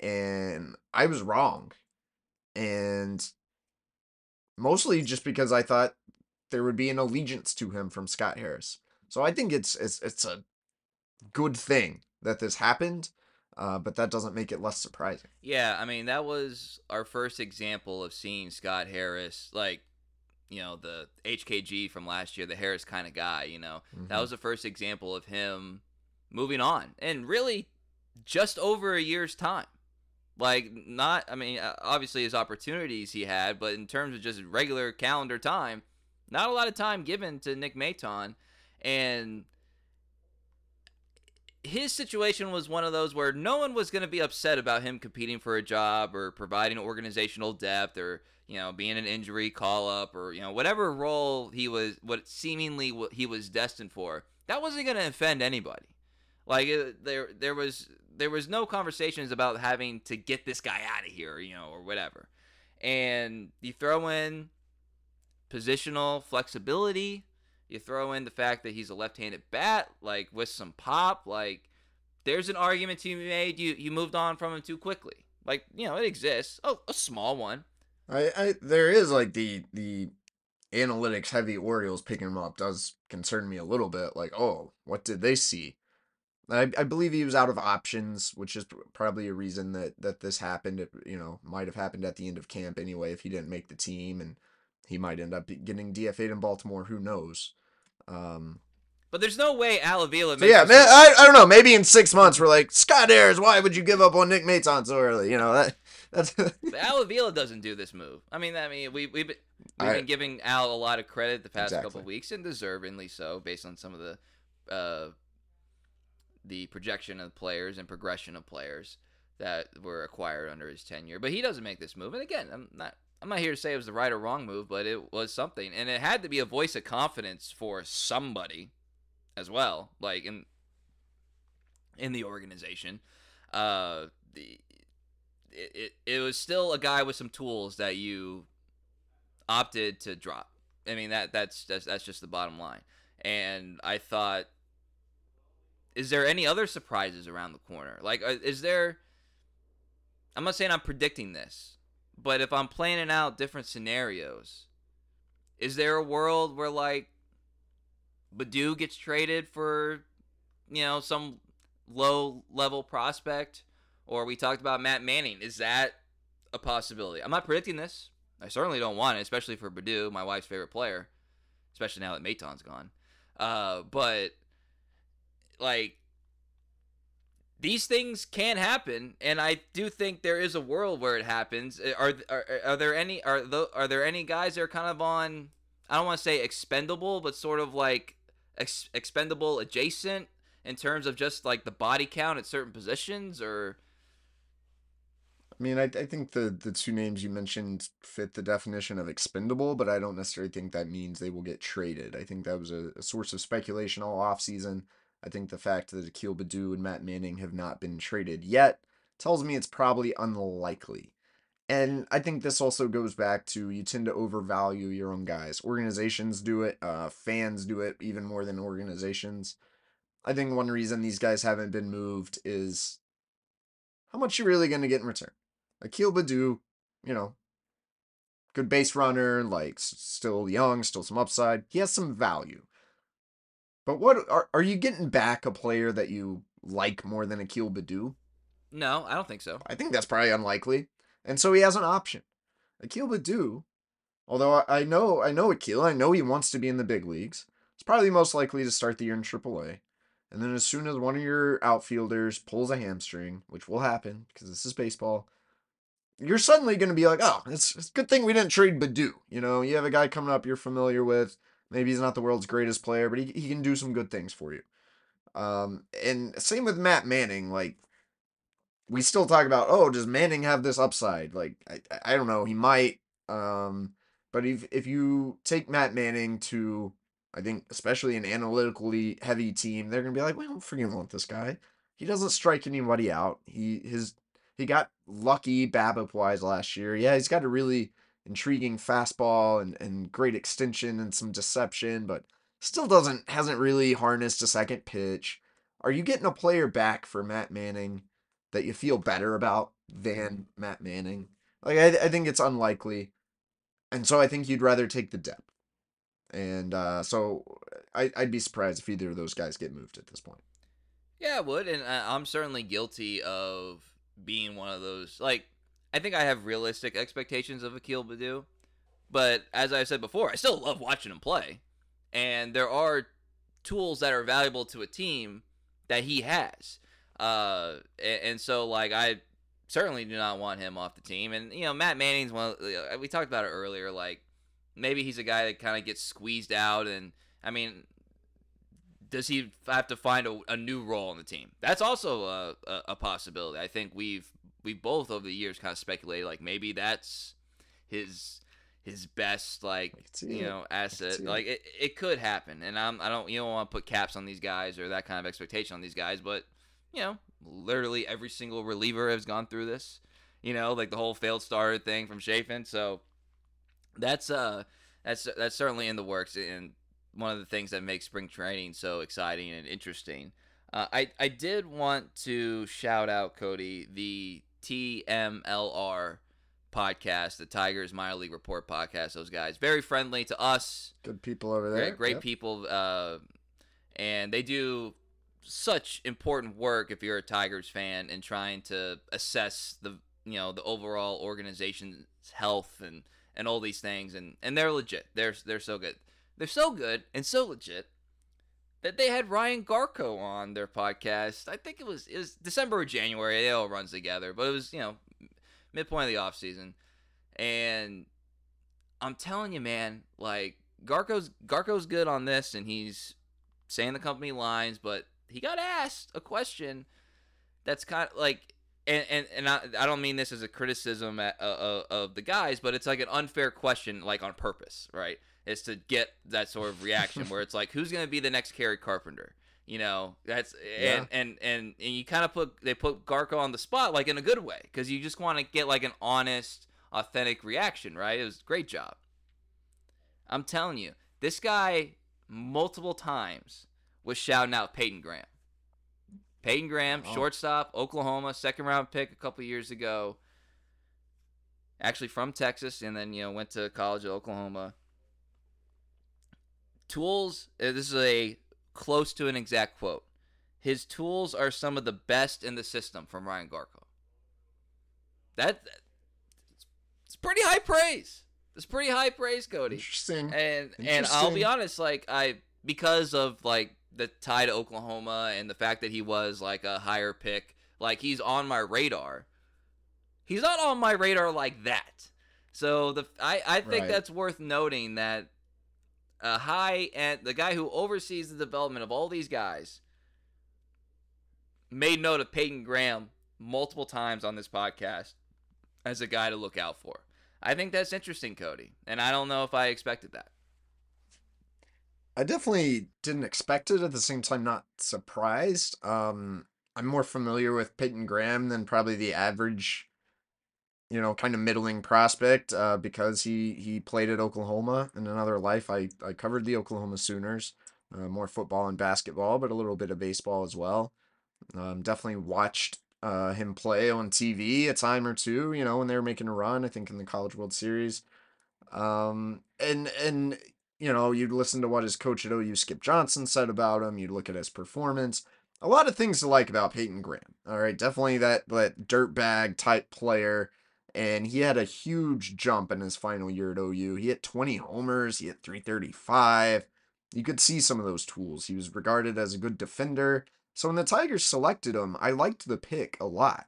And I was wrong. And mostly just because I thought there would be an allegiance to him from Scott Harris. So I think it's it's it's a good thing that this happened, uh, but that doesn't make it less surprising. Yeah, I mean that was our first example of seeing Scott Harris, like you know the HKG from last year, the Harris kind of guy. You know that Mhm. was the first example of him moving on, and really just over a year's time. Like not, I mean, obviously his opportunities he had, but in terms of just regular calendar time, not a lot of time given to Nick Maton, and his situation was one of those where no one was going to be upset about him competing for a job or providing organizational depth or you know being an injury call up or you know whatever role he was what seemingly what he was destined for. That wasn't going to offend anybody like it, there there was there was no conversations about having to get this guy out of here you know or whatever and you throw in positional flexibility you throw in the fact that he's a left-handed bat, like with some pop, like there's an argument to be made. You you moved on from him too quickly. Like you know it exists, oh, a small one, I, I there is like the the analytics heavy Orioles picking him up does concern me a little bit. Like, oh, what did they see? I, I believe he was out of options, which is probably a reason that that this happened. It, you know, might have happened at the end of camp anyway if he didn't make the team, and he might end up getting DFA'd in Baltimore. Who knows? Um, but there's no way Al Avila. So yeah, man, I, I don't know. Maybe in six months we're like Scott Harris. Why would you give up on Nick Maton so early? You know that *laughs* that's. Al Avila doesn't do this move. I mean, I mean, we we've been, we've been giving Al a lot of credit the past exactly. couple weeks, and deservingly so, based on some of the uh, the projection of players and progression of players that were acquired under his tenure. But he doesn't make this move. And again, I'm not I'm not here to say it was the right or wrong move, but it was something. And it had to be a voice of confidence for somebody as well, like in in the organization. Uh the it, it, it was still a guy with some tools that you opted to drop. I mean that that's that's that's just the bottom line. And I thought is there any other surprises around the corner? Like, uh, is there? I'm not saying I'm predicting this, but if I'm planning out different scenarios, is there a world where like Baddoo gets traded for, you know, some low level prospect, or we talked about Matt Manning? Is that a possibility? I'm not predicting this. I certainly don't want it, especially for Baddoo, my wife's favorite player, especially now that Maton's gone. Uh, but like these things can happen and i do think there is a world where it happens uh, are are, are there any are the, are there any guys that are kind of on i don't want to say expendable but sort of like ex- expendable adjacent in terms of just like the body count at certain positions or I mean, I, I think the, the two names you mentioned fit the definition of expendable, but I don't necessarily think that means they will get traded. I think that was a, a source of speculation all offseason. I think the fact that Akil Baddoo and Matt Manning have not been traded yet tells me it's probably unlikely. And I think this also goes back to you tend to overvalue your own guys. Organizations do it, uh, fans do it even more than organizations. I think one reason these guys haven't been moved is how much you're really going to get in return. Akil Baddoo, you know, good base runner, like still young, still some upside. He has some value. But what are are you getting back a player that you like more than Akil Baddoo? No, I don't think so. I think that's probably unlikely. And so he has an option. Akil Baddoo, although I know I know Akil, I know he wants to be in the big leagues. He's probably most likely to start the year in AAA. And then as soon as one of your outfielders pulls a hamstring, which will happen because this is baseball, you're suddenly going to be like, oh, it's, it's a good thing we didn't trade Baddoo. You know, you have a guy coming up you're familiar with. Maybe he's not the world's greatest player, but he, he can do some good things for you. Um, and same with Matt Manning. Like, we still talk about, oh, does Manning have this upside? Like, I, I don't know. He might. Um, but if, if you take Matt Manning to, I think, especially an analytically heavy team, they're going to be like, we don't freaking want this guy. He doesn't strike anybody out. He, his, he got lucky BABIP wise last year. Yeah, he's got a really intriguing fastball and, and great extension and some deception, but still doesn't hasn't really harnessed a second pitch. Are you getting a player back for Matt Manning that you feel better about than Matt Manning? Like I, I think it's unlikely, and so I think you'd rather take the depth. And uh, so I, I'd be surprised if either of those guys get moved at this point. Yeah, I would, and I'm certainly guilty of being one of those. Like I think I have realistic expectations of Akil Baddoo, but as I said before, I still love watching him play, and there are tools that are valuable to a team that he has, uh, and, and so like I certainly do not want him off the team, and you know Matt Manning's one. Of, we talked about it earlier, like maybe he's a guy that kind of gets squeezed out, and I mean does he have to find a, a, new role on the team? That's also a, a, a, possibility. I think we've we both over the years kind of speculated like maybe that's his his best like you know asset. Like it, it could happen and I'm I don't you don't want to put caps on these guys or that kind of expectation on these guys but you know literally every single reliever has gone through this you know like the whole failed starter thing from Chafin so that's uh that's that's certainly in the works and one of the things that makes spring training so exciting and interesting. Uh, I I did want to shout out Cody the TMLR podcast, the Tigers Minor League Report podcast. Those guys very friendly to us. Good people over there. Great, great Yep. people, uh, and they do such important work if you're a Tigers fan and trying to assess the you know the overall organization's health and and all these things and and they're legit. They're they're so good. They're so good and so legit that they had Ryan Garko on their podcast. I think it was it was December or January. It all runs together, but it was you know midpoint of the off season, and I'm telling you, man, like Garko's Garko's good on this, and he's saying the company lines, but he got asked a question that's kind of like, and and, and I, I don't mean this as a criticism at, uh, of the guys, but it's like an unfair question, like on purpose, right? Is to get that sort of reaction where it's like, who's going to be the next Kerry Carpenter? You know, that's Yeah. and, and and and you kind of put they put Garko on the spot like in a good way because you just want to get like an honest, authentic reaction, right? It was a great job. I'm telling you, this guy multiple times was shouting out Peyton Graham. Peyton Graham, oh, Wow. shortstop, Oklahoma, second round pick a couple years ago. Actually from Texas, and then you know went to college at Oklahoma. Tools. uh, This is a close to an exact quote. His tools are some of the best in the system from Ryan Garko. That it's pretty high praise. It's pretty high praise, Cody. Interesting. And and I'll be honest, like I because of like the tie to Oklahoma and the fact that he was like a higher pick, like he's on my radar. He's not on my radar like that. So the I I think Right. that's worth noting that a high and the guy who oversees the development of all these guys made note of Peyton Graham multiple times on this podcast as a guy to look out for. I think that's interesting, Cody, and I don't know if I expected that. I definitely didn't expect it. At the same time, not surprised. Um, I'm more familiar with Peyton Graham than probably the average, you know, kind of middling prospect. Uh, because he he played at Oklahoma in another life. I I covered the Oklahoma Sooners, uh, more football and basketball, but a little bit of baseball as well. Um, definitely watched uh him play on TV a time or two. You know, when they were making a run. I think in the College World Series. Um, and and you know, you'd listen to what his coach at OU, Skip Johnson, said about him. You'd look at his performance. A lot of things to like about Peyton Graham. All right, definitely that that dirtbag type player, and he had a huge jump in his final year at OU. He hit 20 homers. He hit 335. You could see some of those tools. He was regarded as a good defender. So when the Tigers selected him, I liked the pick a lot.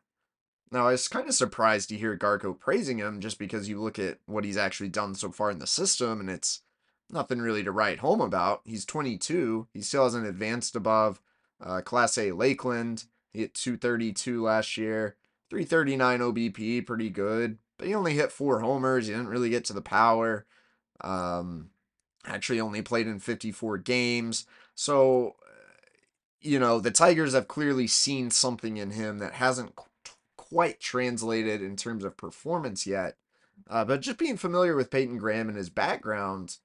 Now, I was kind of surprised to hear Garko praising him just because you look at what he's actually done so far in the system, and it's nothing really to write home about. He's 22. He still hasn't advanced above uh, Class A Lakeland. He hit 232 last year, 339 OBP, pretty good. But he only hit four homers. He didn't really get to the power. Um, actually, only played in 54 games. So, you know, the Tigers have clearly seen something in him that hasn't qu- quite translated in terms of performance yet. Uh, but just being familiar with Peyton Graham and his background,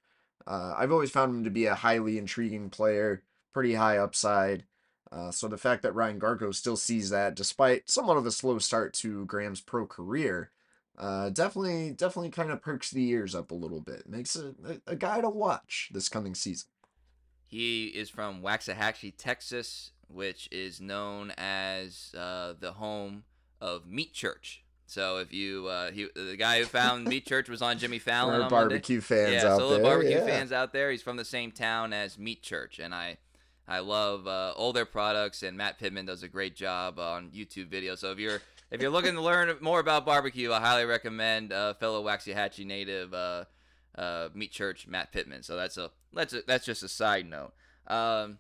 uh, I've always found him to be a highly intriguing player, pretty high upside. Uh, so the fact that Ryan Garko still sees that, despite somewhat of a slow start to Graham's pro career, uh, definitely, definitely kind of perks the ears up a little bit. Makes a, a, a guy to watch this coming season. He is from Waxahachie, Texas, which is known as uh, the home of Meat Church. So if you, uh, he, the guy who found Meat Church was on Jimmy *laughs* Fallon Our barbecue fans yeah, out so the there, barbecue yeah. fans out there. He's from the same town as Meat Church, and I, I love uh, all their products. And Matt Pittman does a great job on YouTube videos. So if you're if you're looking to learn more about barbecue, I highly recommend uh, fellow Waxahachie native uh, uh, Meat Church Matt Pittman. So that's a that's a, that's just a side note. Um,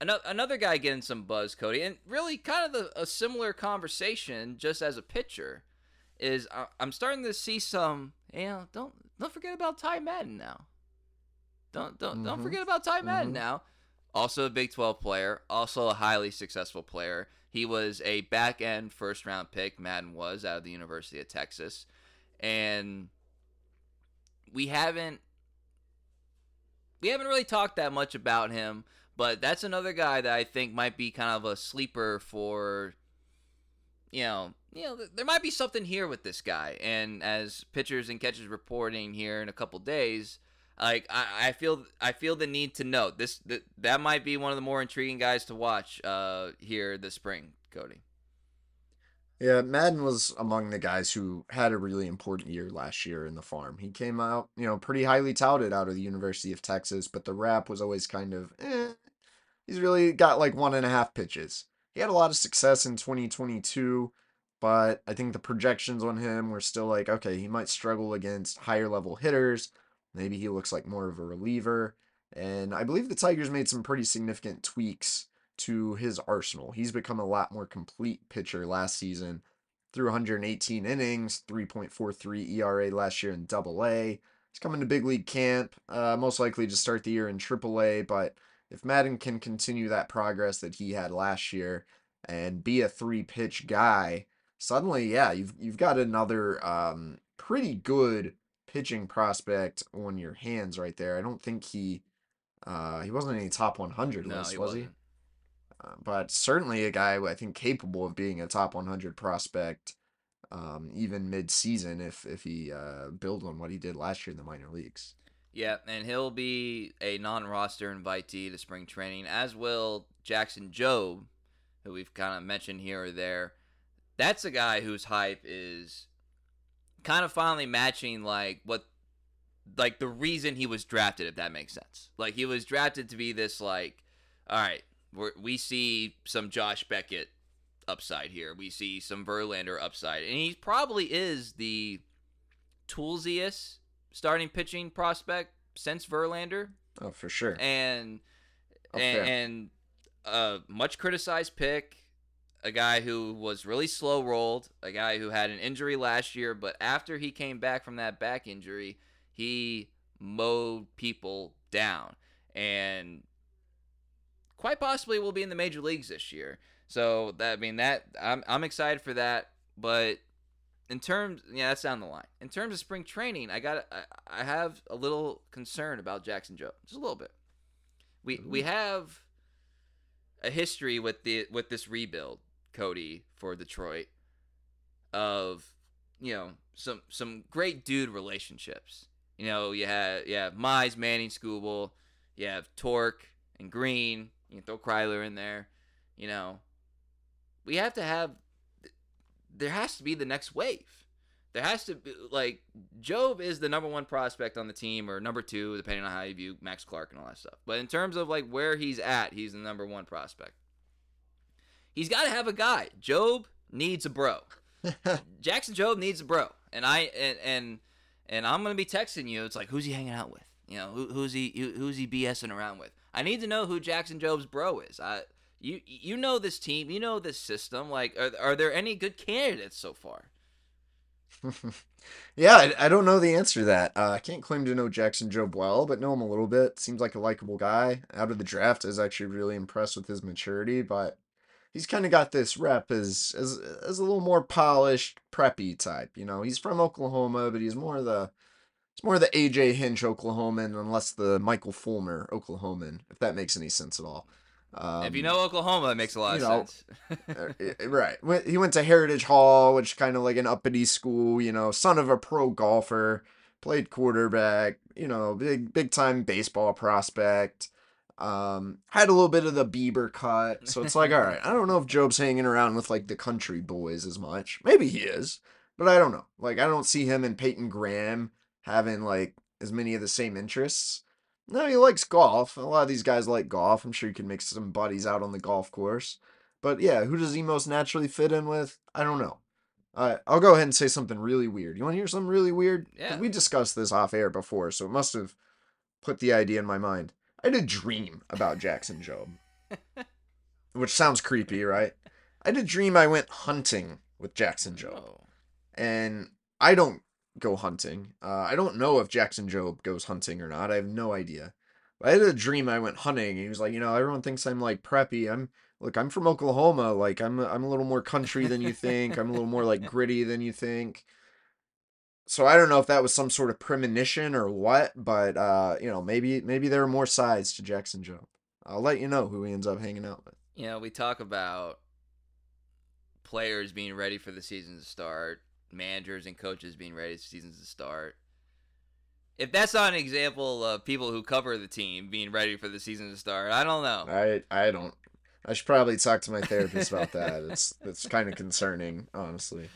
another another guy getting some buzz, Cody, and really kind of the, a similar conversation, just as a pitcher, is I, I'm starting to see some. You know, don't don't forget about Ty Madden now. Don't don't don't Mhm. forget about Ty Madden Mhm. now. Also a Big 12 player, also a highly successful player. He was a back end first round pick, Madden was, out of the University of Texas. And we haven't we haven't really talked that much about him, but that's another guy that I think might be kind of a sleeper for you know, you know, there might be something here with this guy. And as pitchers and catchers reporting here in a couple days, like I, I feel I feel the need to know this that that might be one of the more intriguing guys to watch uh here this spring, Cody. Yeah, Madden was among the guys who had a really important year last year in the farm. He came out, you know, pretty highly touted out of the University of Texas, but the rap was always kind of, eh. He's really got like one and a half pitches. He had a lot of success in 2022, but I think the projections on him were still like, okay, he might struggle against higher level hitters. Maybe he looks like more of a reliever. And I believe the Tigers made some pretty significant tweaks to his arsenal. He's become a lot more complete pitcher last season. Through 118 innings, 3.43 ERA last year in Double A. He's coming to big league camp, uh, most likely to start the year in Triple A. But if Madden can continue that progress that he had last year and be a three pitch guy, suddenly, yeah, you've you've got another um, pretty good pitching prospect on your hands right there. I don't think he uh, he wasn't any top 100 No, list, he was he? wasn't. Uh, but certainly a guy I think capable of being a top 100 prospect, um, even mid-season if if he uh, build on what he did last year in the minor leagues. Yeah, and he'll be a non-roster invitee to spring training, as will Jackson Jobe, who we've kind of mentioned here or there. That's a guy whose hype is kind of finally matching like what like the reason he was drafted if that makes sense. Like he was drafted to be this like all right, we're, we see some Josh Beckett upside here. We see some Verlander upside. And he probably is the toolsiest starting pitching prospect since Verlander Oh, for sure. and Oh, and, and a much criticized pick, a guy who was really slow rolled, a guy who had an injury last year, but after he came back from that back injury, he mowed people down and quite possibly will be in the major leagues this year. So that I mean that I'm I'm excited for that, but in terms yeah that's down the line. In terms of spring training, I got I, I have a little concern about Jackson Jobe, just a little bit. We we have a history with the with this rebuild, Cody for Detroit, of you know some some great dude relationships. You know you have you have Mize, Manning, Skubal, you have Tork and Greene. You can throw Kreidler in there. You know, we have to have. There has to be the next wave. There has to be like Jobe is the number one prospect on the team, or number two, depending on how you view Max Clark and all that stuff. But in terms of like where he's at, he's the number one prospect. He's got to have a guy. Jobe needs a bro. *laughs* Jackson Jobe needs a bro, and I and and and I'm gonna be texting you. It's like who's he hanging out with? You know, who, who's he who, who's he BSing around with? I need to know who Jackson Jobe's bro is. I you you know this team, you know this system. Like, are are there any good candidates so far? *laughs* yeah, I, I don't know the answer to that. Uh, I can't claim to know Jackson Jobe well, but know him a little bit. Seems like a likable guy. Out of the draft, I was actually really impressed with his maturity, but he's kind of got this rep as, as as a little more polished, preppy type. You know, he's from Oklahoma, but he's more the he's more the AJ Hinch Oklahoman, and less the Michael Fulmer Oklahoman, if that makes any sense at all. Um, if you know Oklahoma, it makes a lot of know, sense. uh, uh, *laughs* right. He went to Heritage Hall, which kind of like an uppity school, you know, son of a pro golfer, played quarterback, you know, big big time baseball prospect. Um, had a little bit of the Bieber cut. So it's like, *laughs* all right, I don't know if Jobe's hanging around with like the country boys as much. Maybe he is, but I don't know. Like I don't see him and Peyton Graham having like as many of the same interests. No, he likes golf. A lot of these guys like golf. I'm sure you can make some buddies out on the golf course. But yeah, who does he most naturally fit in with? I don't know. Uh, I'll go ahead and say something really weird. You want to hear something really weird? Yeah. We discussed this off air before, so it must have put the idea in my mind. I had a dream about Jackson Jobe, *laughs* which sounds creepy, right? I had a dream I went hunting with Jackson Jobe Oh. and I don't go hunting. Uh, I don't know if Jackson Jobe goes hunting or not. I have no idea. But I had a dream I went hunting. And he was like, you know, everyone thinks I'm like preppy. I'm look, I'm from Oklahoma. Like I'm I'm a little more country than you think. I'm a little more like gritty than you think. So I don't know if that was some sort of premonition or what, but uh, you know, maybe maybe there are more sides to Jackson Jobe. I'll let you know who he ends up hanging out with. You know, we talk about players being ready for the season to start, managers and coaches being ready for seasons to start. If that's not an example of people who cover the team being ready for the season to start, I don't know. I I don't. I should probably talk to my therapist about that. It's it's kind of concerning, honestly.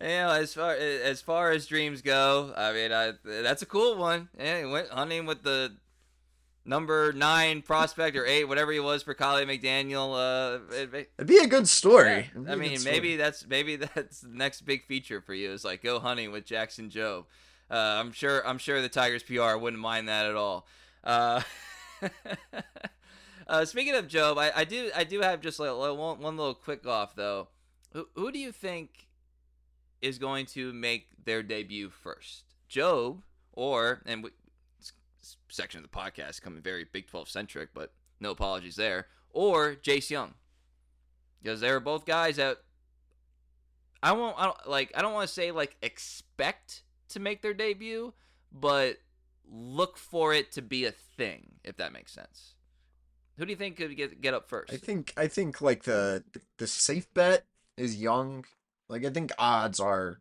You know, as far as far as dreams go, I mean, I, that's a cool one. Yeah, he went hunting with the number nine prospect or eight, whatever he was for Kiley McDaniel. Uh, it, It'd be a good story. yeah, It'd I mean, story. maybe that's maybe *laughs* that's the next big feature for you is like go hunting with Jackson Jobe. Uh, I'm sure I'm sure the Tigers PR wouldn't mind that at all. Uh, *laughs* uh, speaking of Jobe, I, I do I do have just like one, one little quick off though. Who, who do you think is going to make their debut first, Jobe or and we, section of the podcast coming very Big Twelve centric, but no apologies there, or Jace Young because they're both guys that I won't I don't, like I don't want to say like expect to make their debut, but look for it to be a thing if that makes sense. Who do you think could get get up first? I think I think like the the safe bet is Young. Like I think odds are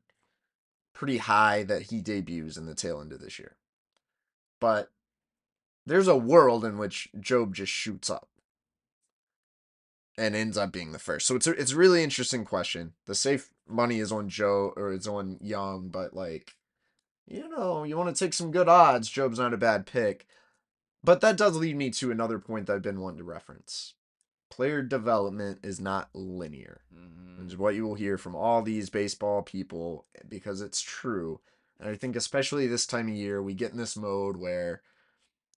pretty high that he debuts in the tail end of this year. But there's a world in which Jobe just shoots up and ends up being the first. So it's a, it's a really interesting question. The safe money is on Joe or it's on Young, but like you know, you want to take some good odds. Jobe's not a bad pick. But that does lead me to another point that I've been wanting to reference. Player development is not linear. Mhm. Which is what you will hear from all these baseball people because it's true. And I think especially this time of year, we get in this mode where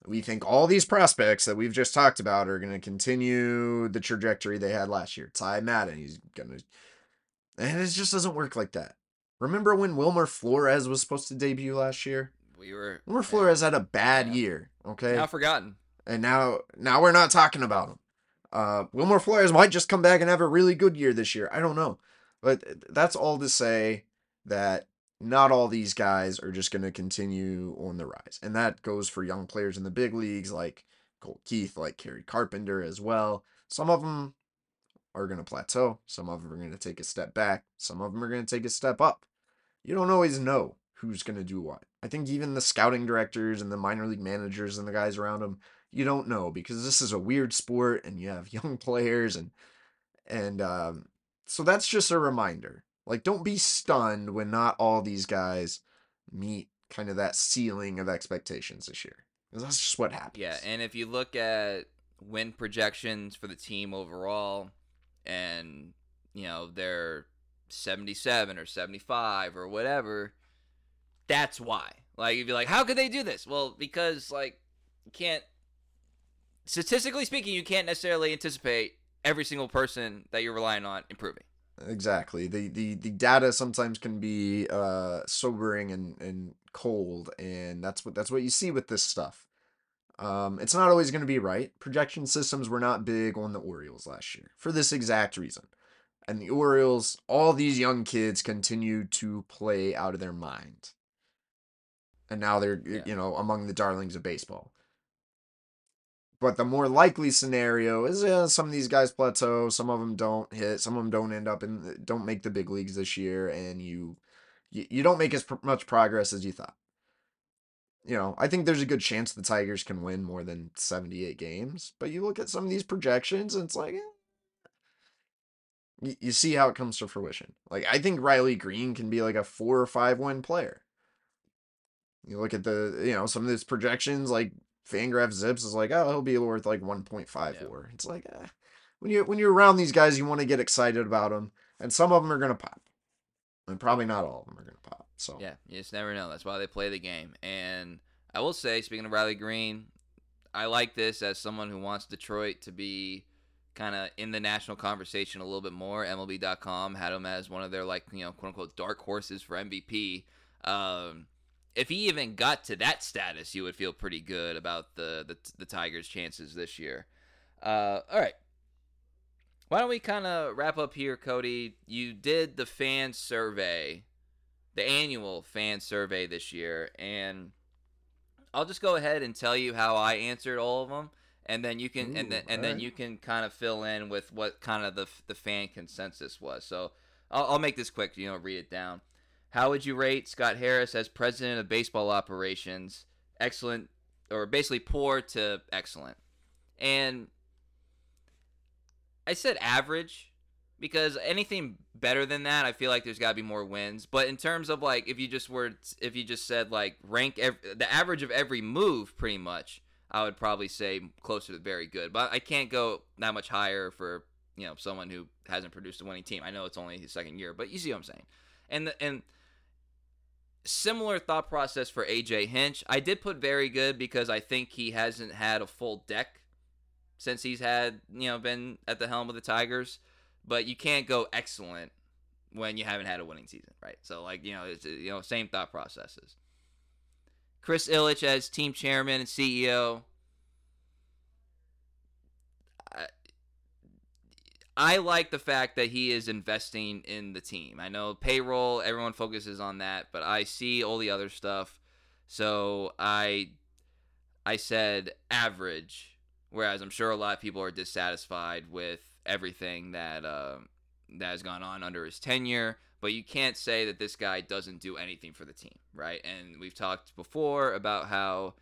we think all these prospects that we've just talked about are going to continue the trajectory they had last year. Ty Madden, he's going to. And it just doesn't work like that. Remember when Wilmer Flores was supposed to debut last year? We were Wilmer Flores had a bad Yeah. year, okay? now forgotten. and now now we're not talking about him. Uh, Wilmer Flores might just come back and have a really good year this year. I don't know, but that's all to say that not all these guys are just going to continue on the rise, and that goes for young players in the big leagues like Colt Keith, like Kerry Carpenter as well. Some of them are going to plateau. Some of them are going to take a step back. Some of them are going to take a step up. You don't always know who's going to do what. I think even the scouting directors and the minor league managers and the guys around them you don't know because this is a weird sport and you have *laughs* young players and and um, so that's just a reminder like don't be stunned when not all these guys meet kind of that ceiling of expectations this year that's just what happens Yeah, and if you look at win projections for the team overall, and you know they're seventy-seven or seventy-five or whatever, that's why. Like, you'd be like, how could they do this? Well, because like you can't. Statistically speaking, you can't necessarily anticipate every single person that you're relying on improving. exactly. The, the the data sometimes can be uh sobering and and cold and that's what that's what you see with this stuff. Um it's not always going to be right. Projection systems were not big on the orioles last year for this exact reason. And the orioles all these young kids continue to play out of their mind. And now they're Yeah. you know among the darlings of baseball but the more likely scenario is uh, some of these guys plateau, some of them don't hit, some of them don't end up in, don't make the big leagues this year, and you, you, don't make as much progress as you thought. You know, I think there's a good chance the Tigers can win more than 78 games, but you look at some of these projections, and it's like, eh. you, you see how it comes to fruition. Like, I think Riley Greene can be like a four or five win player. You look at the, you know, some of these projections, like Fangraph ZiPS is like, oh, he'll be worth like 1.54. It's like, eh. when you when you're around these guys, you want to get excited about them, and some of them are gonna pop, and probably not all of them are gonna pop. So Yeah, you just never know. That's why they play the game. And I will say, speaking of Riley Greene, I like this as someone who wants Detroit to be kind of in the national conversation a little bit more. MLB.com had him as one of their like you know quote unquote dark horses for MVP. Um, if he even got to that status, you would feel pretty good about the the, the Tigers' chances this year. Uh, all right. Why don't we kind of wrap up here, Cody? You did the fan survey the annual fan survey this year, and I'll just go ahead and tell you how I answered all of them, and then you can and then and then you can kind of fill in with what kind of the the fan consensus was. So I'll, I'll make this quick. You know, read it down. How would you rate Scott Harris as president of baseball operations? Excellent, or basically poor to excellent. And I said average because anything better than that, I feel like there's got to be more wins. But in terms of like, if you just were, if you just said like rank the average of every move, pretty much, I would probably say closer to very good. But I can't go that much higher for you know someone who hasn't produced a winning team. I know it's only his second year, but you see what I'm saying. And the, and similar thought process for AJ Hinch. I did put very good because I think he hasn't had a full deck since he's had you know been at the helm of the Tigers. But you can't go excellent when you haven't had a winning season, right? So like you know it's you know same thought processes. Chris Ilitch as team chairman and CEO. I like the fact that he is investing in the team. I know payroll, everyone focuses on that, but I see all the other stuff. So I I said average, whereas I'm sure a lot of people are dissatisfied with everything that uh, that has gone on under his tenure. But you can't say that this guy doesn't do anything for the team, right? And we've talked before about how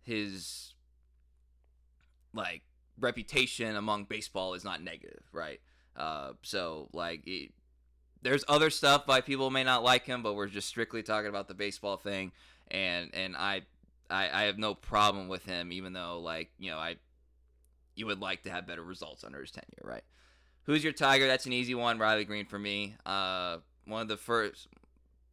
his like reputation among baseball is not negative, right? Uh, so like, it, there's other stuff why people may not like him, but we're just strictly talking about the baseball thing, and and I, I I have no problem with him, even though like you know I, you would like to have better results under his tenure, right? Who's your Tiger? That's an easy one. Riley Greene for me. Uh, one of the first.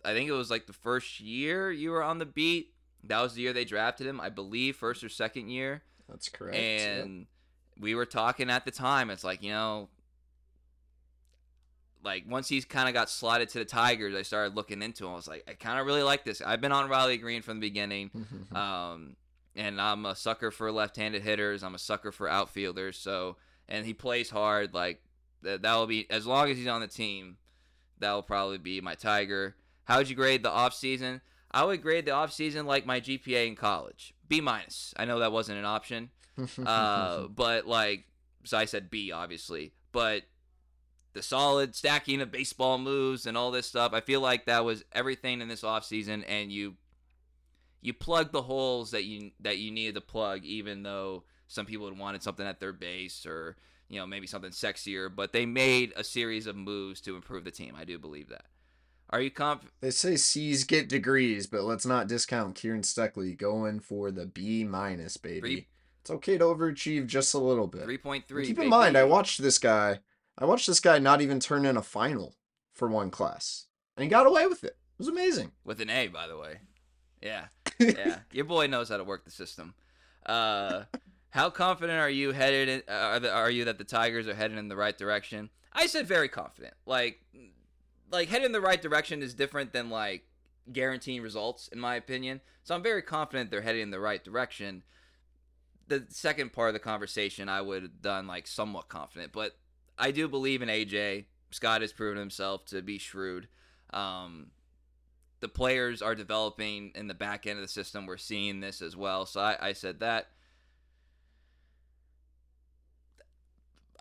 I think it was like the first year you were on the beat. That was the year they drafted him, I believe, first or second year. That's correct. yep. We were talking at the time. It's like you know, like once he's kind of got slotted to the Tigers, I started looking into him. I was like, I kind of really like this. I've been on Riley Greene from the beginning, *laughs* um, and I'm a sucker for left-handed hitters. I'm a sucker for outfielders. So, and he plays hard. Like that, that will be as long as he's on the team. That will probably be my Tiger. How would you grade the off season? I would grade the off season like my GPA in college, B minus. I know that wasn't an option, uh, *laughs* but like, so I said B obviously, but the solid stacking of baseball moves and all this stuff. I feel like that was everything in this offseason and you you plugged the holes that you that you needed to plug even though some people had wanted something at their base or you know maybe something sexier, but they made a series of moves to improve the team. I do believe that. Are you conf- They say C's get degrees, but let's not discount Kieran Steckley going for the B minus, baby. It's okay to overachieve just a little bit. 3.3? Keep in mind, I watched this guy. I watched this guy not even turn in a final for one class, and he got away with it. It was amazing. with an A, by the way. Yeah, yeah. *laughs* Your boy knows how to work the system. Uh, how confident are you headed? In, uh, are, the, are you that the Tigers are headed in the right direction? I said very confident. Like, like headed in the right direction is different than like guaranteeing results, in my opinion. So I'm very confident they're heading in the right direction. The second part of the conversation, I would have done like somewhat confident, but I do believe in AJ. Scott has proven himself to be shrewd. Um, the players are developing in the back end of the system. We're seeing this as well. So I, I said that.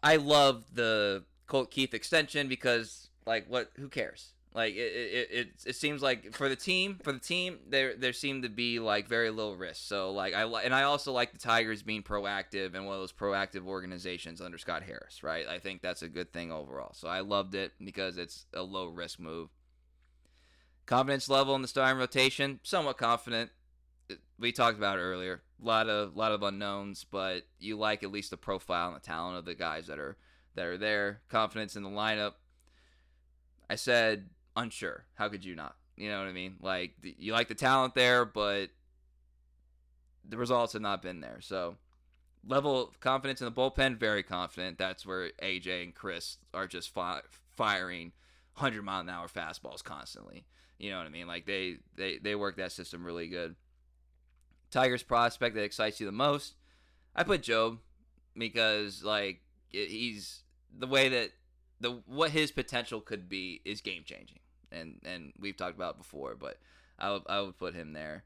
I love the Colt Keith extension because, like, what? Who cares? Like, it, it, it, it seems like for the team, for the team, there there seemed to be like very little risk. So like I and I also like the Tigers being proactive and one of those proactive organizations under Scott Harris. Right? I think that's a good thing overall. So I loved it because it's a low risk move. Confidence level in the starting rotation, somewhat confident. We talked about earlier. A lot of lot of unknowns, but you like at least the profile and the talent of the guys that are that are there. Confidence in the lineup. I said unsure. How could you not? You know what I mean? Like you like the talent there, but the results have not been there. So level of confidence in the bullpen, very confident. That's where AJ and Chris are just fi- firing 100 mile an hour fastballs constantly. You know what I mean? Like they they they work that system really good. Tigers prospect that excites you the most. I put Jobe because like he's the way that the what his potential could be is game changing, and and we've talked about before, but I would I would put him there.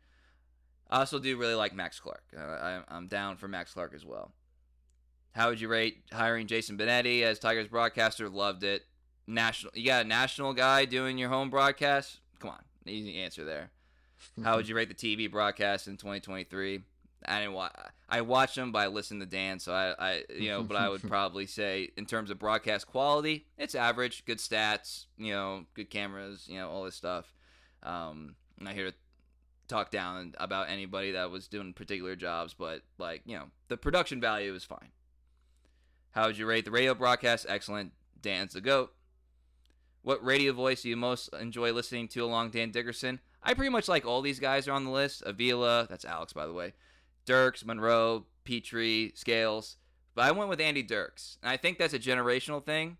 I also do really like Max Clark. Uh, I, I'm down for Max Clark as well. How would you rate hiring Jason Benetti as Tigers broadcaster? Loved it. national. You got a national guy doing your home broadcast. Come on, easy answer there. How would you rate the TV broadcast in 2023? I didn't watch. I watched them, but I listened to Dan, so I, I, you know, but I would *laughs* probably say in terms of broadcast quality, it's average. Good stats, you know, good cameras, you know, all this stuff. Um, I'm not here to talk down about anybody that was doing particular jobs, but like, you know, the production value is fine. How would you rate the radio broadcast? Excellent. Dan's the goat. What radio voice do you most enjoy listening to along Dan Dickerson? I pretty much like all these guys are on the list. Avila, that's Alex, by the way. Dirks, Monroe, Petry, Scales. But I went with Andy Dirks. And I think that's a generational thing.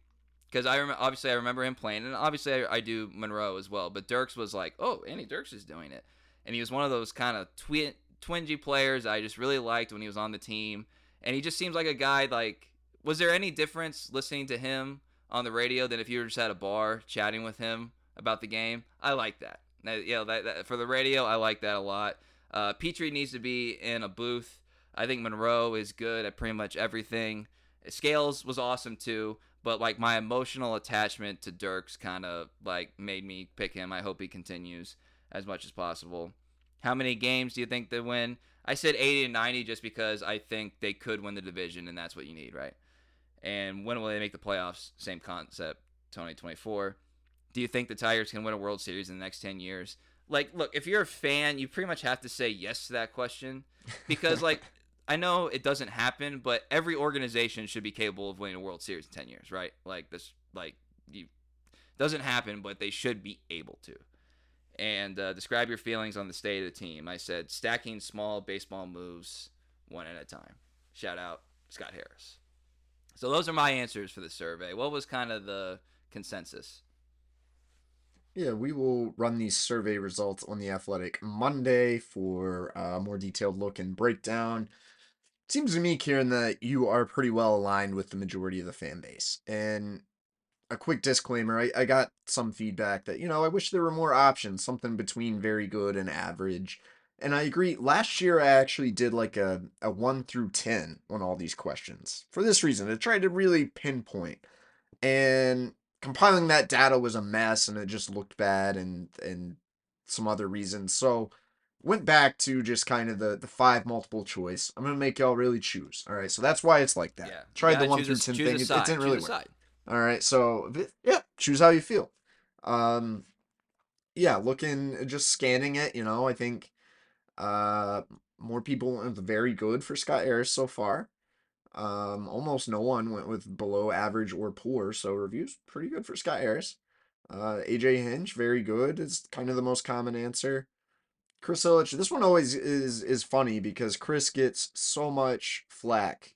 Because I remember, obviously, I remember him playing. And obviously, I, I, do Monroe as well. But Dirks was like, oh, Andy Dirks is doing it. And he was one of those kind of twi- twingy players I just really liked when he was on the team. And he just seems like a guy, like, was there any difference listening to him on the radio than if you were just at a bar chatting with him about the game? I like that. You know, that, that for the radio, I like that a lot. Uh, Petry needs to be in a booth. I think Monroe is good at pretty much everything. Scales was awesome too, but like my emotional attachment to Dirks kind of like made me pick him. I hope he continues as much as possible. How many games do you think they win? I said 80 and 90 just because I think they could win the division, and that's what you need, right? And when will they make the playoffs? Same concept, 2024. Do you think the Tigers can win a World Series in the next 10 years? Like, look, if you're a fan, you pretty much have to say yes to that question because, like, *laughs* I know it doesn't happen, but every organization should be capable of winning a World Series in 10 years, right? Like, this, like, you doesn't happen, but they should be able to. And uh, describe your feelings on the state of the team. I said stacking small baseball moves one at a time. Shout out Scott Harris. So those are my answers for the survey. What was kind of the consensus? Yeah, we will run these survey results on the Athletic Monday for a more detailed look and breakdown. Seems to me, Kieran, that you are pretty well aligned with the majority of the fan base. And a quick disclaimer I, I got some feedback that, you know, I wish there were more options, something between very good and average. And I agree. Last year, I actually did like a, a 1 through 10 on all these questions. For this reason, to try to really pinpoint. And compiling that data was a mess and it just looked bad and and some other reasons. So went back to just kind of the the five multiple choice. I'm gonna make y'all really choose. All right, so that's why it's like that. Yeah. Tried the one through ten thing. It, it didn't really work. side. All right, so yeah, choose how you feel. Um, yeah, looking just scanning it, you know, I think uh more people went with very good for Scott Harris so far. Um, almost no one went with below average or poor, so reviews pretty good for Scott Harris. Uh, AJ Hinch, very good, It's kind of the most common answer. Chris Ilitch, this one always is is funny because Chris gets so much flack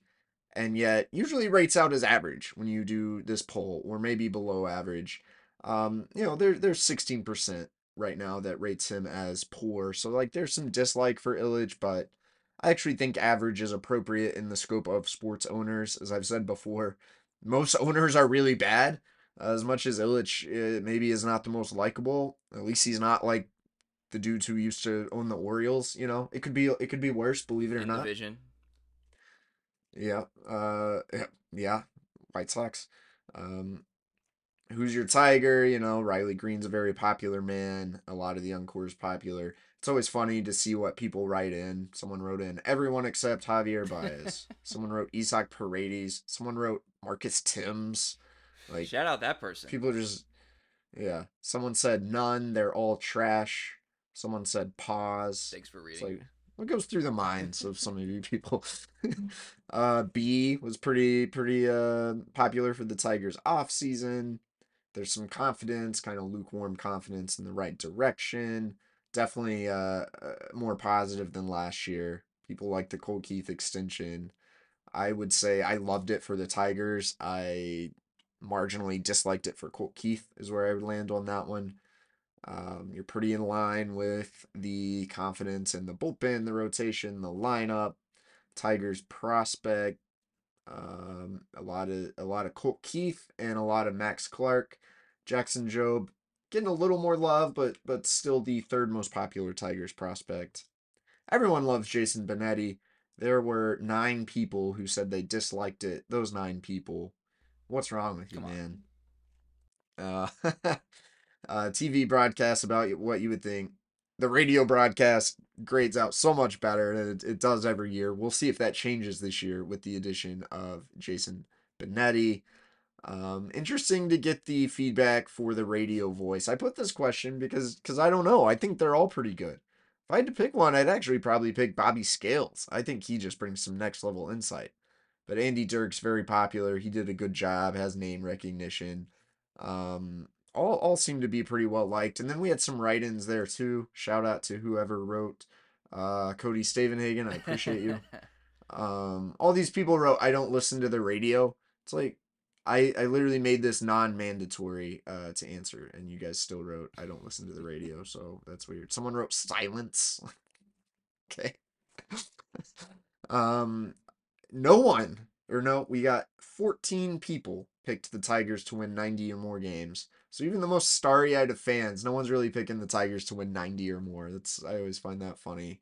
and yet usually rates out as average when you do this poll, or maybe below average. Um, you know, there there's 16% right now that rates him as poor. So like there's some dislike for Illich, but I actually think average is appropriate in the scope of sports owners. As I've said before, most owners are really bad. as much as Ilitch uh, maybe is not the most likable, at least he's not like the dudes who used to own the Orioles. You know, it could be it could be worse. Believe it or in not. division. Yeah. Uh. Yeah. Yeah. White Sox. Um. Who's your Tiger? You know, Riley Greene's a very popular man. A lot of the young core is popular. It's always funny to see what people write in. Someone wrote in everyone except Javier Baez. *laughs* Someone wrote Isaac Paredes. Someone wrote Marcus Timms. Like Shout out that person. people are just yeah. Someone said none. They're all trash. Someone said pause. Thanks for It's reading. like what goes through the minds of some of you *laughs* people. *laughs* uh B was pretty pretty uh popular for the Tigers off season. There's some confidence, kind of lukewarm confidence in the right direction. Definitely uh, uh more positive than last year. People like the Colt Keith extension. I would say I loved it for the Tigers. I marginally disliked it for Colt Keith is where I would land on that one. Um, you're pretty in line with the confidence in the bullpen, the rotation, the lineup, Tigers prospect. Um, a lot of a lot of Colt Keith and a lot of Max Clark, Jackson Jobe getting a little more love, but but still the third most popular Tigers prospect. Everyone loves Jason Benetti. There were nine people who said they disliked it. Those nine people. What's wrong with you, Come man? Uh, *laughs* uh, TV broadcast about what you would think. The radio broadcast grades out so much better than it, it does every year. We'll see if that changes this year with the addition of Jason Benetti. Um, interesting to get the feedback for the radio voice. I put this question because because I don't know. I think they're all pretty good. If I had to pick one, I'd actually probably pick Bobby Scales. I think he just brings some next level insight. But Andy Dirk's very popular. He did a good job, has name recognition. Um, all all seem to be pretty well liked. And then we had some write-ins there too. Shout out to whoever wrote uh, Cody Stavenhagen. I appreciate you. *laughs* um, all these people wrote, I don't listen to the radio. It's like I, I literally made this non-mandatory uh, to answer, and you guys still wrote, I don't listen to the radio, so that's weird. Someone wrote silence. *laughs* okay. *laughs* um, no one, or no, we got 14 people picked the Tigers to win 90 or more games. So even the most starry-eyed of fans, no one's really picking the Tigers to win 90 or more. That's I always find that funny.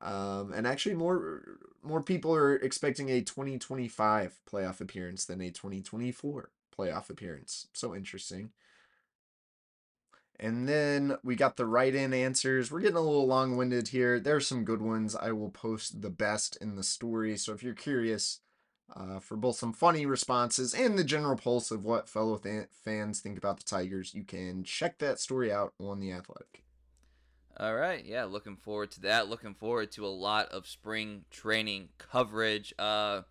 Um, and actually, more more people are expecting a 2025 playoff appearance than a 2024 playoff appearance. So interesting. And then we got the write in answers. We're getting a little long winded here. There's some good ones. I will post the best in the story. So if you're curious uh, for both some funny responses and the general pulse of what fellow th- fans think about the Tigers, you can check that story out on The Athletic. All right, yeah, looking forward to that. Looking forward to a lot of spring training coverage. Uh,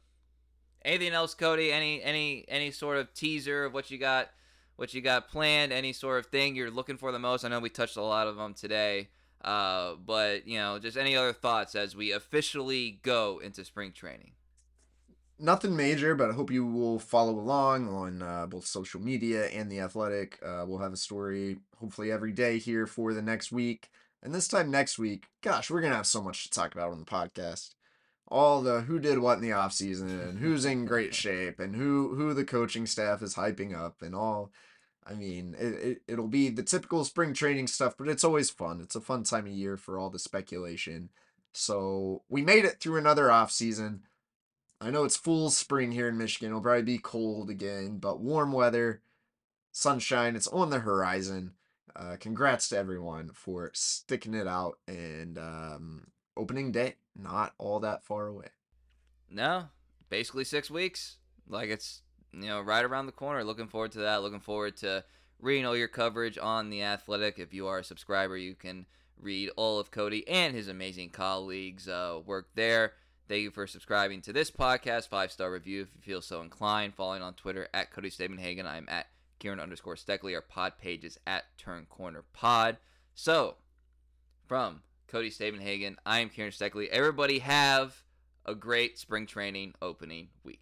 anything else, Cody? Any any any sort of teaser of what you got, what you got planned? Any sort of thing you're looking for the most? I know we touched a lot of them today, uh, but you know, just any other thoughts as we officially go into spring training. Nothing major, but I hope you will follow along on uh, both social media and the Athletic. Uh, we'll have a story hopefully every day here for the next week. And this time next week, gosh, we're going to have so much to talk about on the podcast. All the who did what in the offseason and who's in great *laughs* shape and who who the coaching staff is hyping up and all. I mean, it, it, it'll be the typical spring training stuff, but it's always fun. It's a fun time of year for all the speculation. So we made it through another off season. I know it's full spring here in Michigan. It'll probably be cold again, but warm weather, sunshine, it's on the horizon uh, congrats to everyone for sticking it out and um, opening day not all that far away. No, basically six weeks. Like it's you know right around the corner. Looking forward to that. Looking forward to reading all your coverage on the Athletic. If you are a subscriber, you can read all of Cody and his amazing colleagues' uh, work there. Thank you for subscribing to this podcast. Five star review if you feel so inclined. Following on Twitter at Cody Stavenhagen. I'm at Kieran underscore Steckley. Our pod page is at Turn Corner Pod. So, from Cody Stavenhagen, I am Kieran Steckley. Everybody have a great spring training opening week.